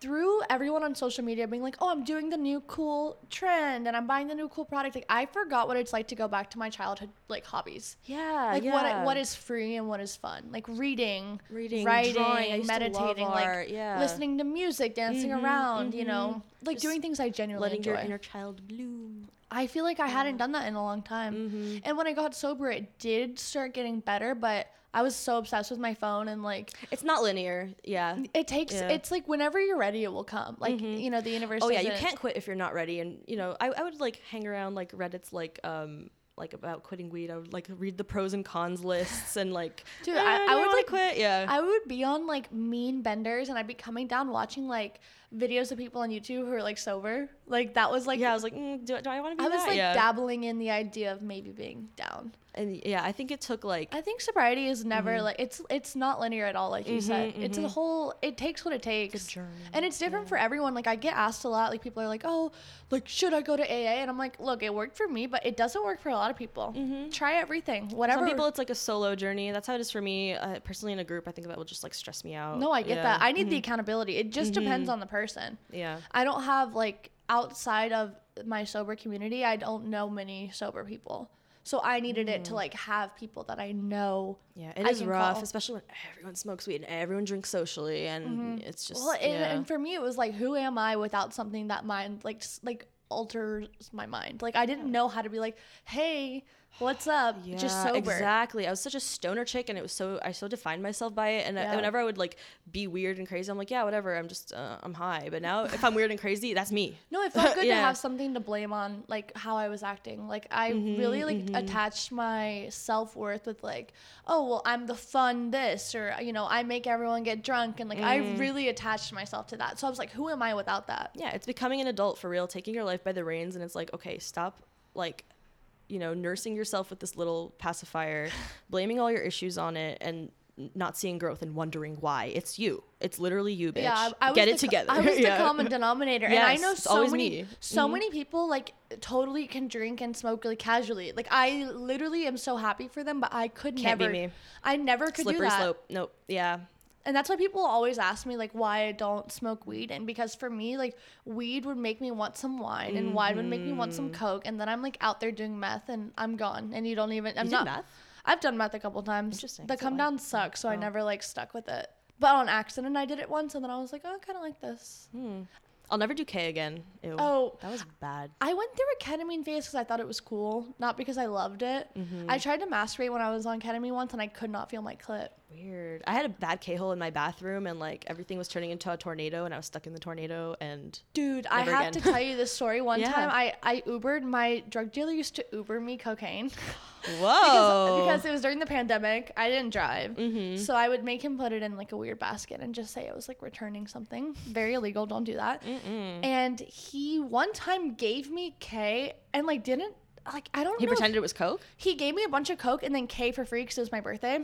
through everyone on social media being like, oh, I'm doing the new cool trend and I'm buying the new cool product. Like, I forgot what it's like to go back to my childhood, like, hobbies. yeah, Like, yeah. what what is free and what is fun. Like, reading, reading, writing, drawing. I used to love meditating, art, like, yeah. listening to music, dancing Mhm, around, you know, like Just doing things I genuinely letting enjoy. your inner child bloom. I feel like I hadn't done that in a long time. Mm-hmm. And when I got sober, it did start getting better, but I was so obsessed with my phone and like It's not linear. Yeah. it takes Yeah. it's like whenever you're ready it will come. Like Mhm. you know, the universe Oh yeah, you can't quit if you're not ready. And you know, I, I would like hang around like Reddit's like um like about quitting weed. I would like read the pros and cons lists and like Dude, "Eh, I- do I would, like- quit. Yeah. I would be on like mean benders and I'd be coming down watching like videos of people on YouTube who are like sober. Like that was like yeah, I was like, mm, do, do I want to be I was that? like yeah. dabbling in the idea of maybe being down. and yeah, I think it took like I think sobriety is never like it's it's not linear at all like you said. Mhm, It's a whole it takes what it takes. journey. And it's different for everyone. Like I get asked a lot like people are like, "Oh, like should I go to AA?" And I'm like, "Look, it worked for me, but it doesn't work for a lot of people. Try everything. Whatever." some people it's like a solo journey. That's how it is for me. Uh, personally, in a group, I think that will just like stress me out. No, I get Yeah. that. I need the accountability. It just depends Mhm. on the person. Yeah. I don't have like outside of my sober community, I don't know many sober people. So I needed it to like have people that I know. Yeah, it I is rough, call. especially when everyone smokes weed and everyone drinks socially, and it's just Mm-hmm. Well, and, yeah. and for me, it was like, who am I without something that mind like like alters my mind? Like I didn't know how to be like, hey, what's up? Just Yeah, sober. Exactly. I was such a stoner chick, and it was so I so defined myself by it. And I- whenever I would like be weird and crazy, I'm like, yeah, whatever. I'm just uh, I'm high. But now, if I'm weird and crazy, that's me. No, it felt good to have something to blame on, like how I was acting. Like I Mm-hmm, really like attached my self worth with like, oh well, I'm the fun this, or you know, I make everyone get drunk, and like I Mm. really attached myself to that. So I was like, who am I without that? Yeah, it's becoming an adult for real, taking your life by the reins, and it's like, okay, stop, like, you know, nursing yourself with this little pacifier, blaming all your issues on it, and not seeing growth and wondering why. It's you. It's literally you, bitch. Yeah, I, I Get the it co- together. I was Yeah. the common denominator, and I know so many, me. so Mhm. many people like totally can drink and smoke really casually. Like I literally am so happy for them, but I could Can't be never. me. I never could Slippery do that. slope. Nope. Yeah. And that's why people always ask me like why I don't smoke weed and because for me like weed would make me want some wine and wine would make me want some Mm-hmm. coke and then I'm like out there doing meth and I'm gone and you don't even I'm You not meth? I've done meth a couple times. Interesting. The it come like- down sucks so I Oh. never like stuck with it. But on accident I did it once and then I was like oh I kind of like this. Hmm. I'll never do K again. Ew. Oh. that was bad. I went through a ketamine phase because I thought it was cool, not because I loved it. I tried to masturbate when I was on ketamine once, and I could not feel my clit. Weird. I had a bad K hole in my bathroom, and like everything was turning into a tornado, and I was stuck in the tornado. And Dude, I have again. to tell you this story. One Yeah. time, I I Ubered. My drug dealer used to Uber me cocaine whoa, because, because it was during the pandemic. I didn't drive, Mm-hmm. so I would make him put it in like a weird basket and just say it was like returning something. Very illegal. Don't do that. And he one time gave me K and like didn't like I don't he know. if- pretended it was coke. he gave me a bunch of coke and then K for free because it was my birthday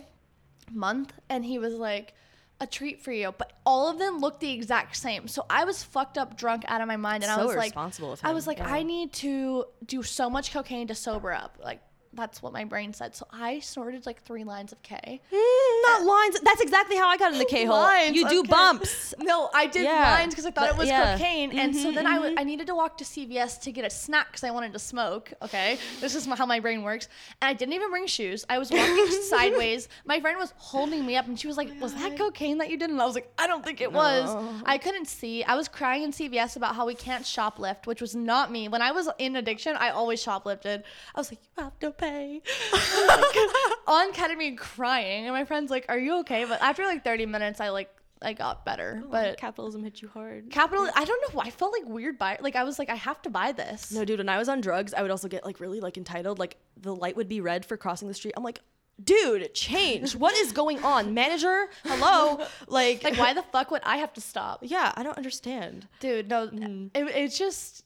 month, and he was like, "A treat for you," but all of them looked the exact same. So I was fucked up, drunk out of my mind, and I So was like, I was like, yeah. I need to do so much cocaine to sober up, like. That's what my brain said. So I snorted like three lines of K. Mm, not uh, lines. That's exactly how I got in the K hole. Lines, You do okay. bumps. No, I did Yeah, lines because I thought but- it was yeah. cocaine, and so then I mm-hmm, w- mm-hmm. I needed to walk to CVS to get a snack because I wanted to smoke. Okay, this is how my brain works, and I didn't even bring shoes. I was walking sideways. My friend was holding me up, and she was like, "Was that cocaine that you did?" And I was like, "I don't think it was." Oh. I couldn't see. I was crying in CVS about how we can't shoplift, which was not me. When I was in addiction, I always shoplifted. I was like, "You have to pay." on ketamine, crying, and my friend's like, "Are you okay?" But after like 30 minutes, I like I got better. But capitalism hit you hard. capital, I don't know. I felt like weird buy. Like I was like, I have to buy this. No, dude, when I was on drugs, I would also get like really like entitled. Like the light would be red for crossing the street. I'm like, dude, change. what is going on? Manager, hello. Like, Like why the fuck would I have to stop, yeah, I don't understand. dude? No, Mm-hmm. it, it's just.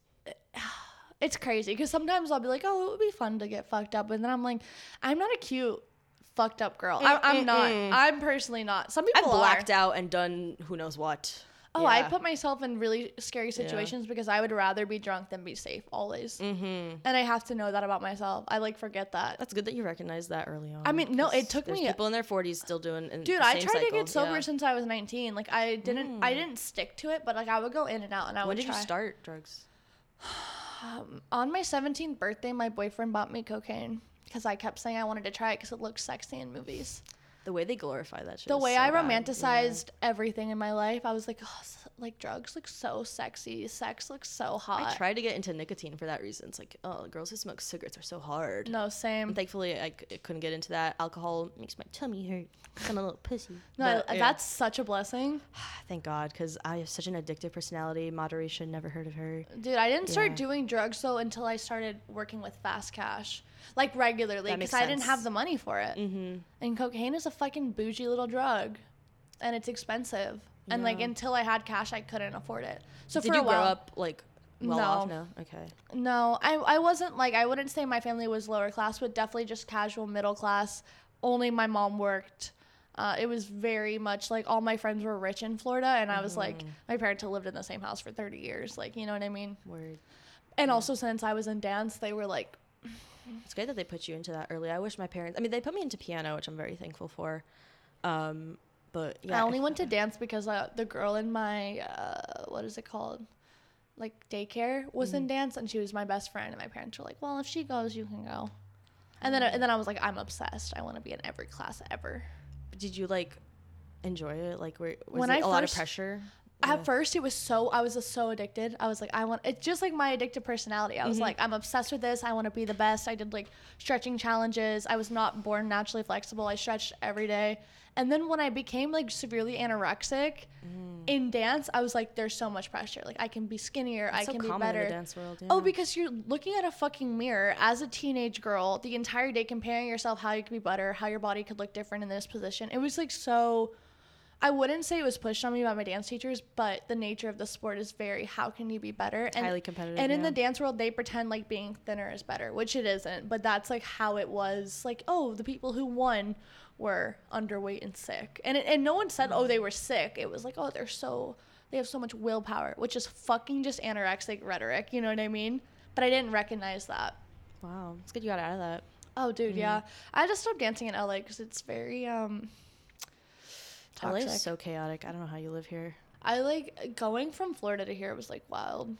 It's crazy because sometimes I'll be like, "Oh, it would be fun to get fucked up," and then I'm like, "I'm not a cute, fucked up girl. I, I'm not. Mm-mm. I'm personally not. Some people I've blacked are. out and done who knows what. Oh, I put myself in really scary situations because I would rather be drunk than be safe always. Mm-hmm. And I have to know that about myself. I like forget that. That's good that you recognize that early on. I mean, no, it took there's me- people in their 40s still doing. in Dude, I tried to get sober Yeah. Mm. since I was 19. Like I didn't I didn't stick to it, but like I would go in and out and I When would did you start drugs? Um, on my 17th birthday, my boyfriend bought me cocaine because I kept saying I wanted to try it because it looked sexy in movies. The way they glorify that shit. The way so I bad. romanticized everything in my life, I was like, oh, like drugs look so sexy, sex looks so hot. I tried to get into nicotine for that reason. It's like, oh, girls who smoke cigarettes are so hard. No, same. And thankfully, I, c- couldn't get into that. Alcohol makes my tummy hurt. I'm a little pussy. No, But, yeah. that's such a blessing. thank God, because I have such an addictive personality. Moderation, never heard of her. Dude, I didn't start doing drugs though until I started working with fast cash, like regularly, because I didn't have the money for it. Mm-hmm. And cocaine is a fucking bougie little drug, and it's expensive. And like until I had cash, I couldn't afford it. So Did for you a while, grow up like well off? No. No. Okay. no, I I wasn't like I wouldn't say my family was lower class, but definitely just casual middle class. Only my mom worked. Uh, it was very much like all my friends were rich in Florida, and I was like, Mm-hmm. my parents had lived in the same house for 30 years. Like, you know what I mean? Word. And also, since I was in dance, they were like, It's great that they put you into that early. I wish my parents. I mean, they put me into piano, which I'm very thankful for. Um, but yeah, I only went to dance because uh, the girl in my uh, what is it called, like daycare, was Mm-hmm. in dance, and she was my best friend. And my parents were like, "Well, if she goes, you can go." And then and then I was like, "I'm obsessed. I want to be in every class ever." Did you like enjoy it? Like, were, was When it I a lot of first- pressure? At first, it was so I was just so addicted. I was like, I want it's just like my addictive personality. I was Mm-hmm. like, I'm obsessed with this. I want to be the best. I did like stretching challenges. I was not born naturally flexible. I stretched every day. And then when I became like severely anorexic Mm. in dance, I was like, there's so much pressure. Like I can be skinnier. It's I so can be better. in the dance world. Yeah. Oh, because you're looking at a fucking mirror as a teenage girl the entire day, comparing yourself how you could be better, how your body could look different in this position. It was like so. I wouldn't say it was pushed on me by my dance teachers, but the nature of the sport is very how can you be better? And, highly competitive. and in yeah. the dance world, they pretend like being thinner is better, which it isn't. But that's like how it was. Like, oh, the people who won were underweight and sick, and it, and no one said, oh, they were sick. It was like, oh, they're so they have so much willpower, which is fucking just anorexic rhetoric. You know what I mean? But I didn't recognize that. wow, it's good you got out of that. Oh, dude, yeah. I just stopped dancing in LA because it's very um. LA Toxic. is so chaotic. I don't know how you live here. I like going from Florida to here was like wild.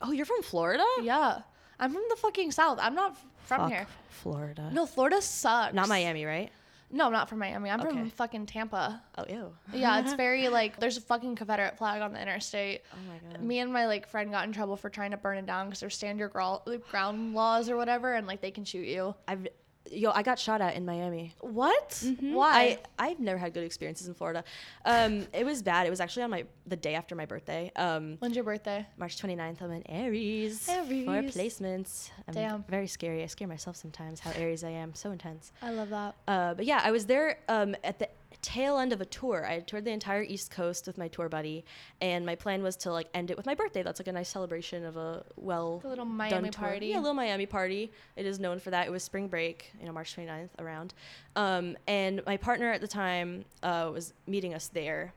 Oh, you're from Florida? Yeah, I'm from the fucking south. I'm not from Fuck here. Florida. No, Florida sucks. Not Miami, right? No, not from Miami. I'm Okay. from fucking Tampa. Oh, ew. Yeah, it's very like there's a fucking Confederate flag on the interstate. Oh my god. Me and my like friend got in trouble for trying to burn it down because there's stand your ground laws or whatever, and like they can shoot you. I've yo, I got shot at in Miami. What? Why? Mm-hmm. I I've never had good experiences in Florida. Um, it was bad. It was actually on my the day after my birthday. Um, When's your birthday? March 29th. I'm in Aries. Aries. placements. I'm Damn. very scary. I scare myself sometimes how Aries I am. So intense. I love that. Uh, but yeah, I was there um, at the tail end of a tour. I toured the entire East Coast with my tour buddy, and my plan was to like end it with my birthday. That's like a nice celebration of a well The little done Miami party. Yeah, a little Miami party. It is known for that. It was spring break, you know, March 29th around. Um, and my partner at the time uh, was meeting us there,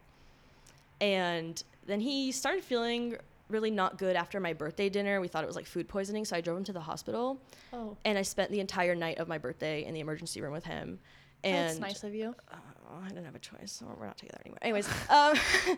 and then he started feeling really not good after my birthday dinner. We thought it was like food poisoning, so I drove him to the hospital Oh, and I spent the entire night of my birthday in the emergency room with him. And that's nice of you. Oh, I didn't have a choice. So we're not together anymore. Anyways, um,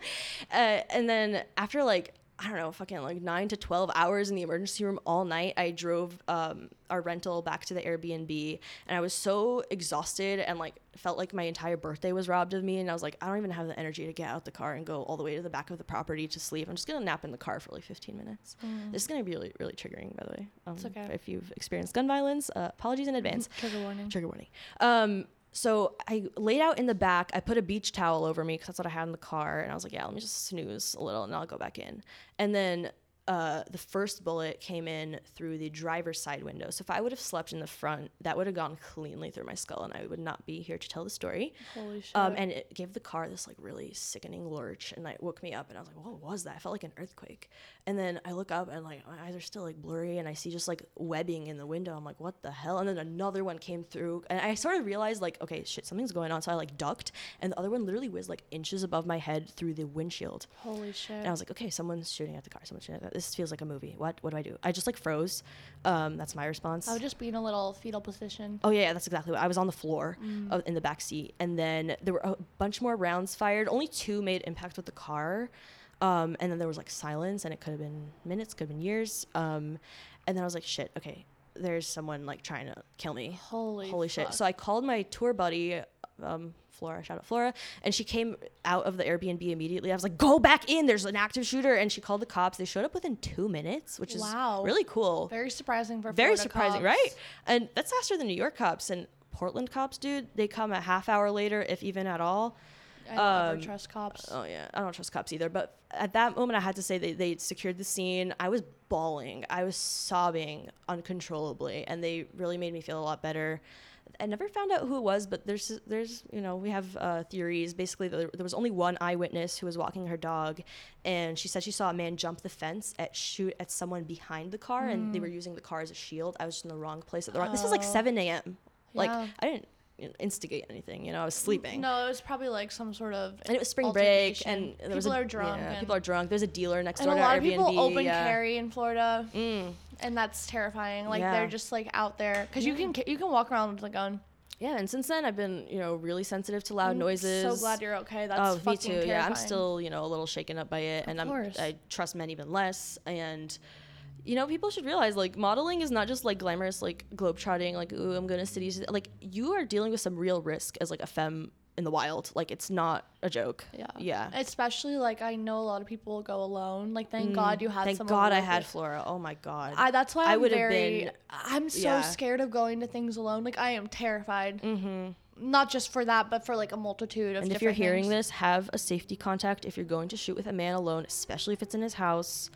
uh, and then after like I don't know, fucking like nine to twelve hours in the emergency room all night, I drove um, our rental back to the Airbnb, and I was so exhausted and like felt like my entire birthday was robbed of me. And I was like, I don't even have the energy to get out the car and go all the way to the back of the property to sleep. I'm just gonna nap in the car for like 15 minutes. This is gonna be really, really triggering, by the way. Um, It's okay. If you've experienced gun violence, uh, apologies in advance. Trigger warning. Trigger warning. Um, so I laid out in the back. I put a beach towel over me because that's what I had in the car, and I was like, "Yeah, let me just snooze a little, and I'll go back in." And then uh, the first bullet came in through the driver's side window. So if I would have slept in the front, that would have gone cleanly through my skull, and I would not be here to tell the story. Holy shit. Um, and it gave the car this like really sickening lurch, and like woke me up, and I was like, "What was that?" I felt like an earthquake. And then I look up, and like my eyes are still like blurry, and I see just like webbing in the window. I'm like, "What the hell?" And then another one came through, and I sort of realized like, "Okay, shit, something's going on." So I like ducked, and the other one literally whizzed like inches above my head through the windshield. Holy shit. And I was like, okay, someone's shooting at the car. Someone's shooting at the This feels like a movie. What? What do I do? I just like froze. Um, that's my response. I would just be in a little fetal position. Oh yeah, that's exactly what I was on the floor Mm. of, in the back seat, and then there were a bunch more rounds fired. Only two made impact with the car, um, and then there was like silence, and it could have been minutes, could have been years. Um, and then I was like, shit, okay, there's someone like trying to kill me. Holy Holy shit! So I called my tour buddy. Um, Flora, shout out Flora, and she came out of the Airbnb immediately. I was like, "Go back in! There's an active shooter!" And she called the cops. They showed up within two minutes, which is Wow. really cool Very surprising for very Florida surprising, cops. right? And that's faster than New York cops and Portland cops, dude. They come a half hour later, if even at all. I don't Um, trust cops. Oh yeah, I don't trust cops either. But at that moment, I had to say they they secured the scene. I was bawling, I was sobbing uncontrollably, and they really made me feel a lot better. I never found out who it was, but there's there's you know we have uh, theories. Basically, there, there was only one eyewitness who was walking her dog, and she said she saw a man jump the fence at shoot at someone behind the car, and they were using the car as a shield. I was just in the wrong place at the wrong. This was like Oh. 7 a.m. Like Yeah. I didn't instigate anything. You know, I was sleeping. No, it was probably like some sort of. And it was spring break, and there people was a, are drunk. yeah, and, people are drunk. There's a dealer next and door a to lot of people Airbnb, open yeah. carry in Florida, Mm. and that's terrifying. Like Yeah. they're just like out there because you can you can walk around with a gun. Yeah, and since then I've been, you know, really sensitive to loud I'm noises. So glad you're okay. That's oh, me too. Yeah, I'm still, you know, a little shaken up by it, and I'm. I trust men even less. And you know, people should realize like modeling is not just like glamorous, like globetrotting, like ooh, I'm going to cities. Like you are dealing with some real risk as like a femme in the wild. Like it's not a joke. Yeah. Yeah. Especially like I know a lot of people go alone. Like thank God you had Mm. Thank. God I had. Flora. Oh my God. I that's why I I'm would have been- I'm so yeah. scared of going to things alone. Like I am terrified. Mm-hmm. Not just for that, but for like a multitude of. Things. And if you're hearing things. this, have a safety contact. If you're going to shoot with a man alone, especially if it's in his house,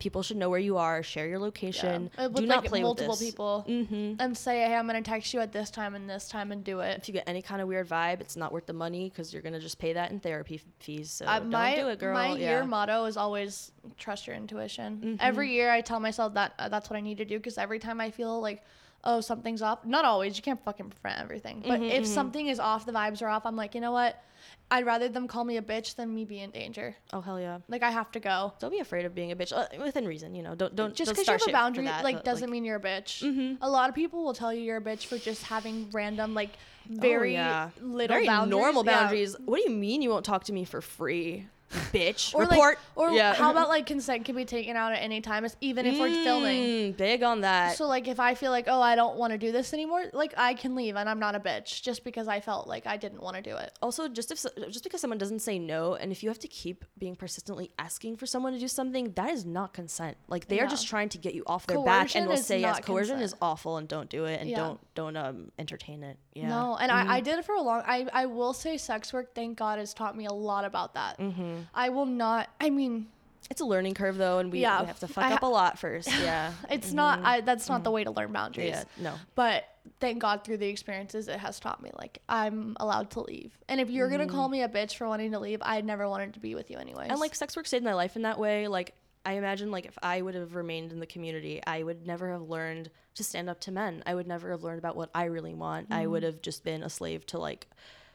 people should know where you are. Share your location. Uh, Do with not like play multiple with this. people, Mm-hmm. and say, "Hey, I'm gonna text you at this time and this time and do it." If you get any kind of weird vibe, it's not worth the money because you're gonna just pay that in therapy f- fees. So Uh, don't my do it, girl. my yeah. Mm-hmm. year motto is always trust your intuition. Every year, I tell myself that uh, that's what I need to do because every time I feel like, oh, something's off. Not always. You can't fucking prevent everything. But Mm-hmm, if something is off, the vibes are off. I'm like, you know what? I'd rather them call me a bitch than me be in danger. oh hell yeah. Like I have to go. Don't be afraid of being a bitch uh, within reason. You know, don't don't Just because you have a boundary, that, like doesn't mean you're a bitch. A lot of people will tell you you're a bitch for just having random, like Oh, very yeah. little very boundaries. normal Yeah. boundaries. What do you mean you won't talk to me for free? Bitch. Or Report. like, or yeah. how about like consent can be taken out at any time, even if we're filming. Mm, Big on that. So like, if I feel like, oh, I don't want to do this anymore, like I can leave, and I'm not a bitch just because I felt like I didn't want to do it. also just if just because someone doesn't say no and if you have to keep being persistently asking for someone to do something that is not consent like they are just trying to get you off their back Coercion and will say yes coercion consent. is awful and don't do it and Yeah. don't don't um entertain it yeah Mm-hmm. No, and I, I did it for a long. I I will say, sex work. Thank God has taught me a lot about that. Mm-hmm. I will not. I mean, it's a learning curve though and we, Yeah, we have to fuck I up ha- a lot first yeah it's not. I that's not the way to learn boundaries. Mm-hmm. yeah no But thank God through the experiences, it has taught me like I'm allowed to leave. And if you're gonna call me a bitch for wanting to leave, I never wanted to be with you anyways. Mm-hmm. and like sex work saved my life in that way like i imagine like if i would have remained in the community i would never have learned to stand up to men i would never have learned about what i really want i would have just been a slave to like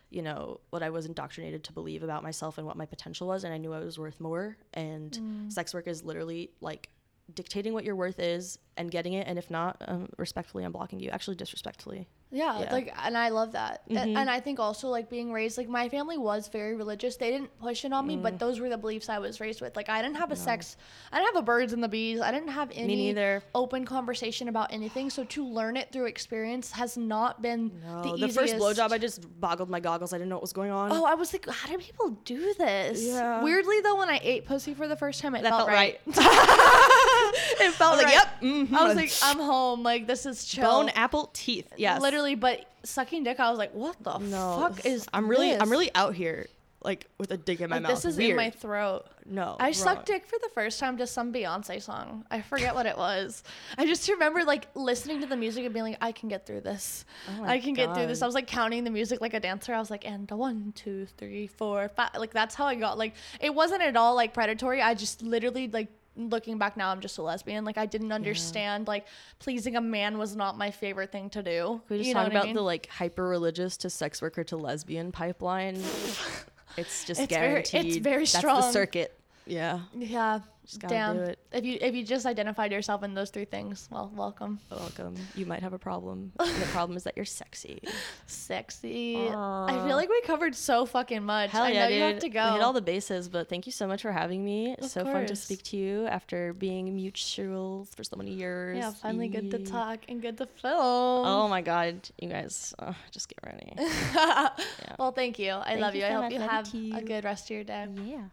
you know what i was indoctrinated to believe about myself and what my potential was and i knew i was worth more. And sex work is literally like dictating what your worth is and getting it. And if not um, respectfully i'm blocking you. Actually disrespectfully Yeah, Yeah. like, and I love that. Mhm. And I think also like being raised, like my family was very religious. They didn't push it on me, Mm. but those were the beliefs I was raised with. Like I didn't have a sex, I didn't have a birds and the bees. I didn't have any neither. open conversation about anything. So to learn it through experience has not been no, the, the, first easiest. blowjob i just boggled my goggles i didn't know what was going on Oh, I was like, how do people do this? Yeah. Weirdly though, when I ate pussy for the first time, it that felt, felt right. right it felt like, like yep. yep mhm. I was like, I'm home. Like this is chill. bone apple teeth yes Literally, but sucking dick, I was like, what the no fuck is? i'm really i'm really out here like with a dick in my Like, mouth this is Weird. in my throat. no I wrong. sucked dick for the first time to some Beyonce song. I forget what it was. I just remember like listening to the music and being like, I can get through this. Oh I can get through this. I was like counting the music like a dancer. I was like, and a one, two, three, four, five. Like that's how I got. Like it wasn't at all like predatory. I just literally like looking back now, I'm just a lesbian. Like I didn't understand like pleasing a man was not my favorite thing to do. Can we just you talk what I about mean? the like hyper religious to sex worker to lesbian pipeline it's just It's very- guaranteed it's very strong. that's the circuit yeah Yeah. Just gotta Damn. do it. If you if you just identified yourself in those three things, well, welcome. welcome you might have a problem and the problem is that you're sexy Sexy. I feel like we covered so fucking much. Hell I yeah, know dude. you have to We go. hit all the bases, but thank you so much for having me. Of so fun to speak to you after being mutuals for so many years. yeah, finally good to talk and good to film. Oh my god, you guys, uh, just get ready. Well, thank you. I Thank love you. I hope much. you Love you have a good rest of your day. yeah.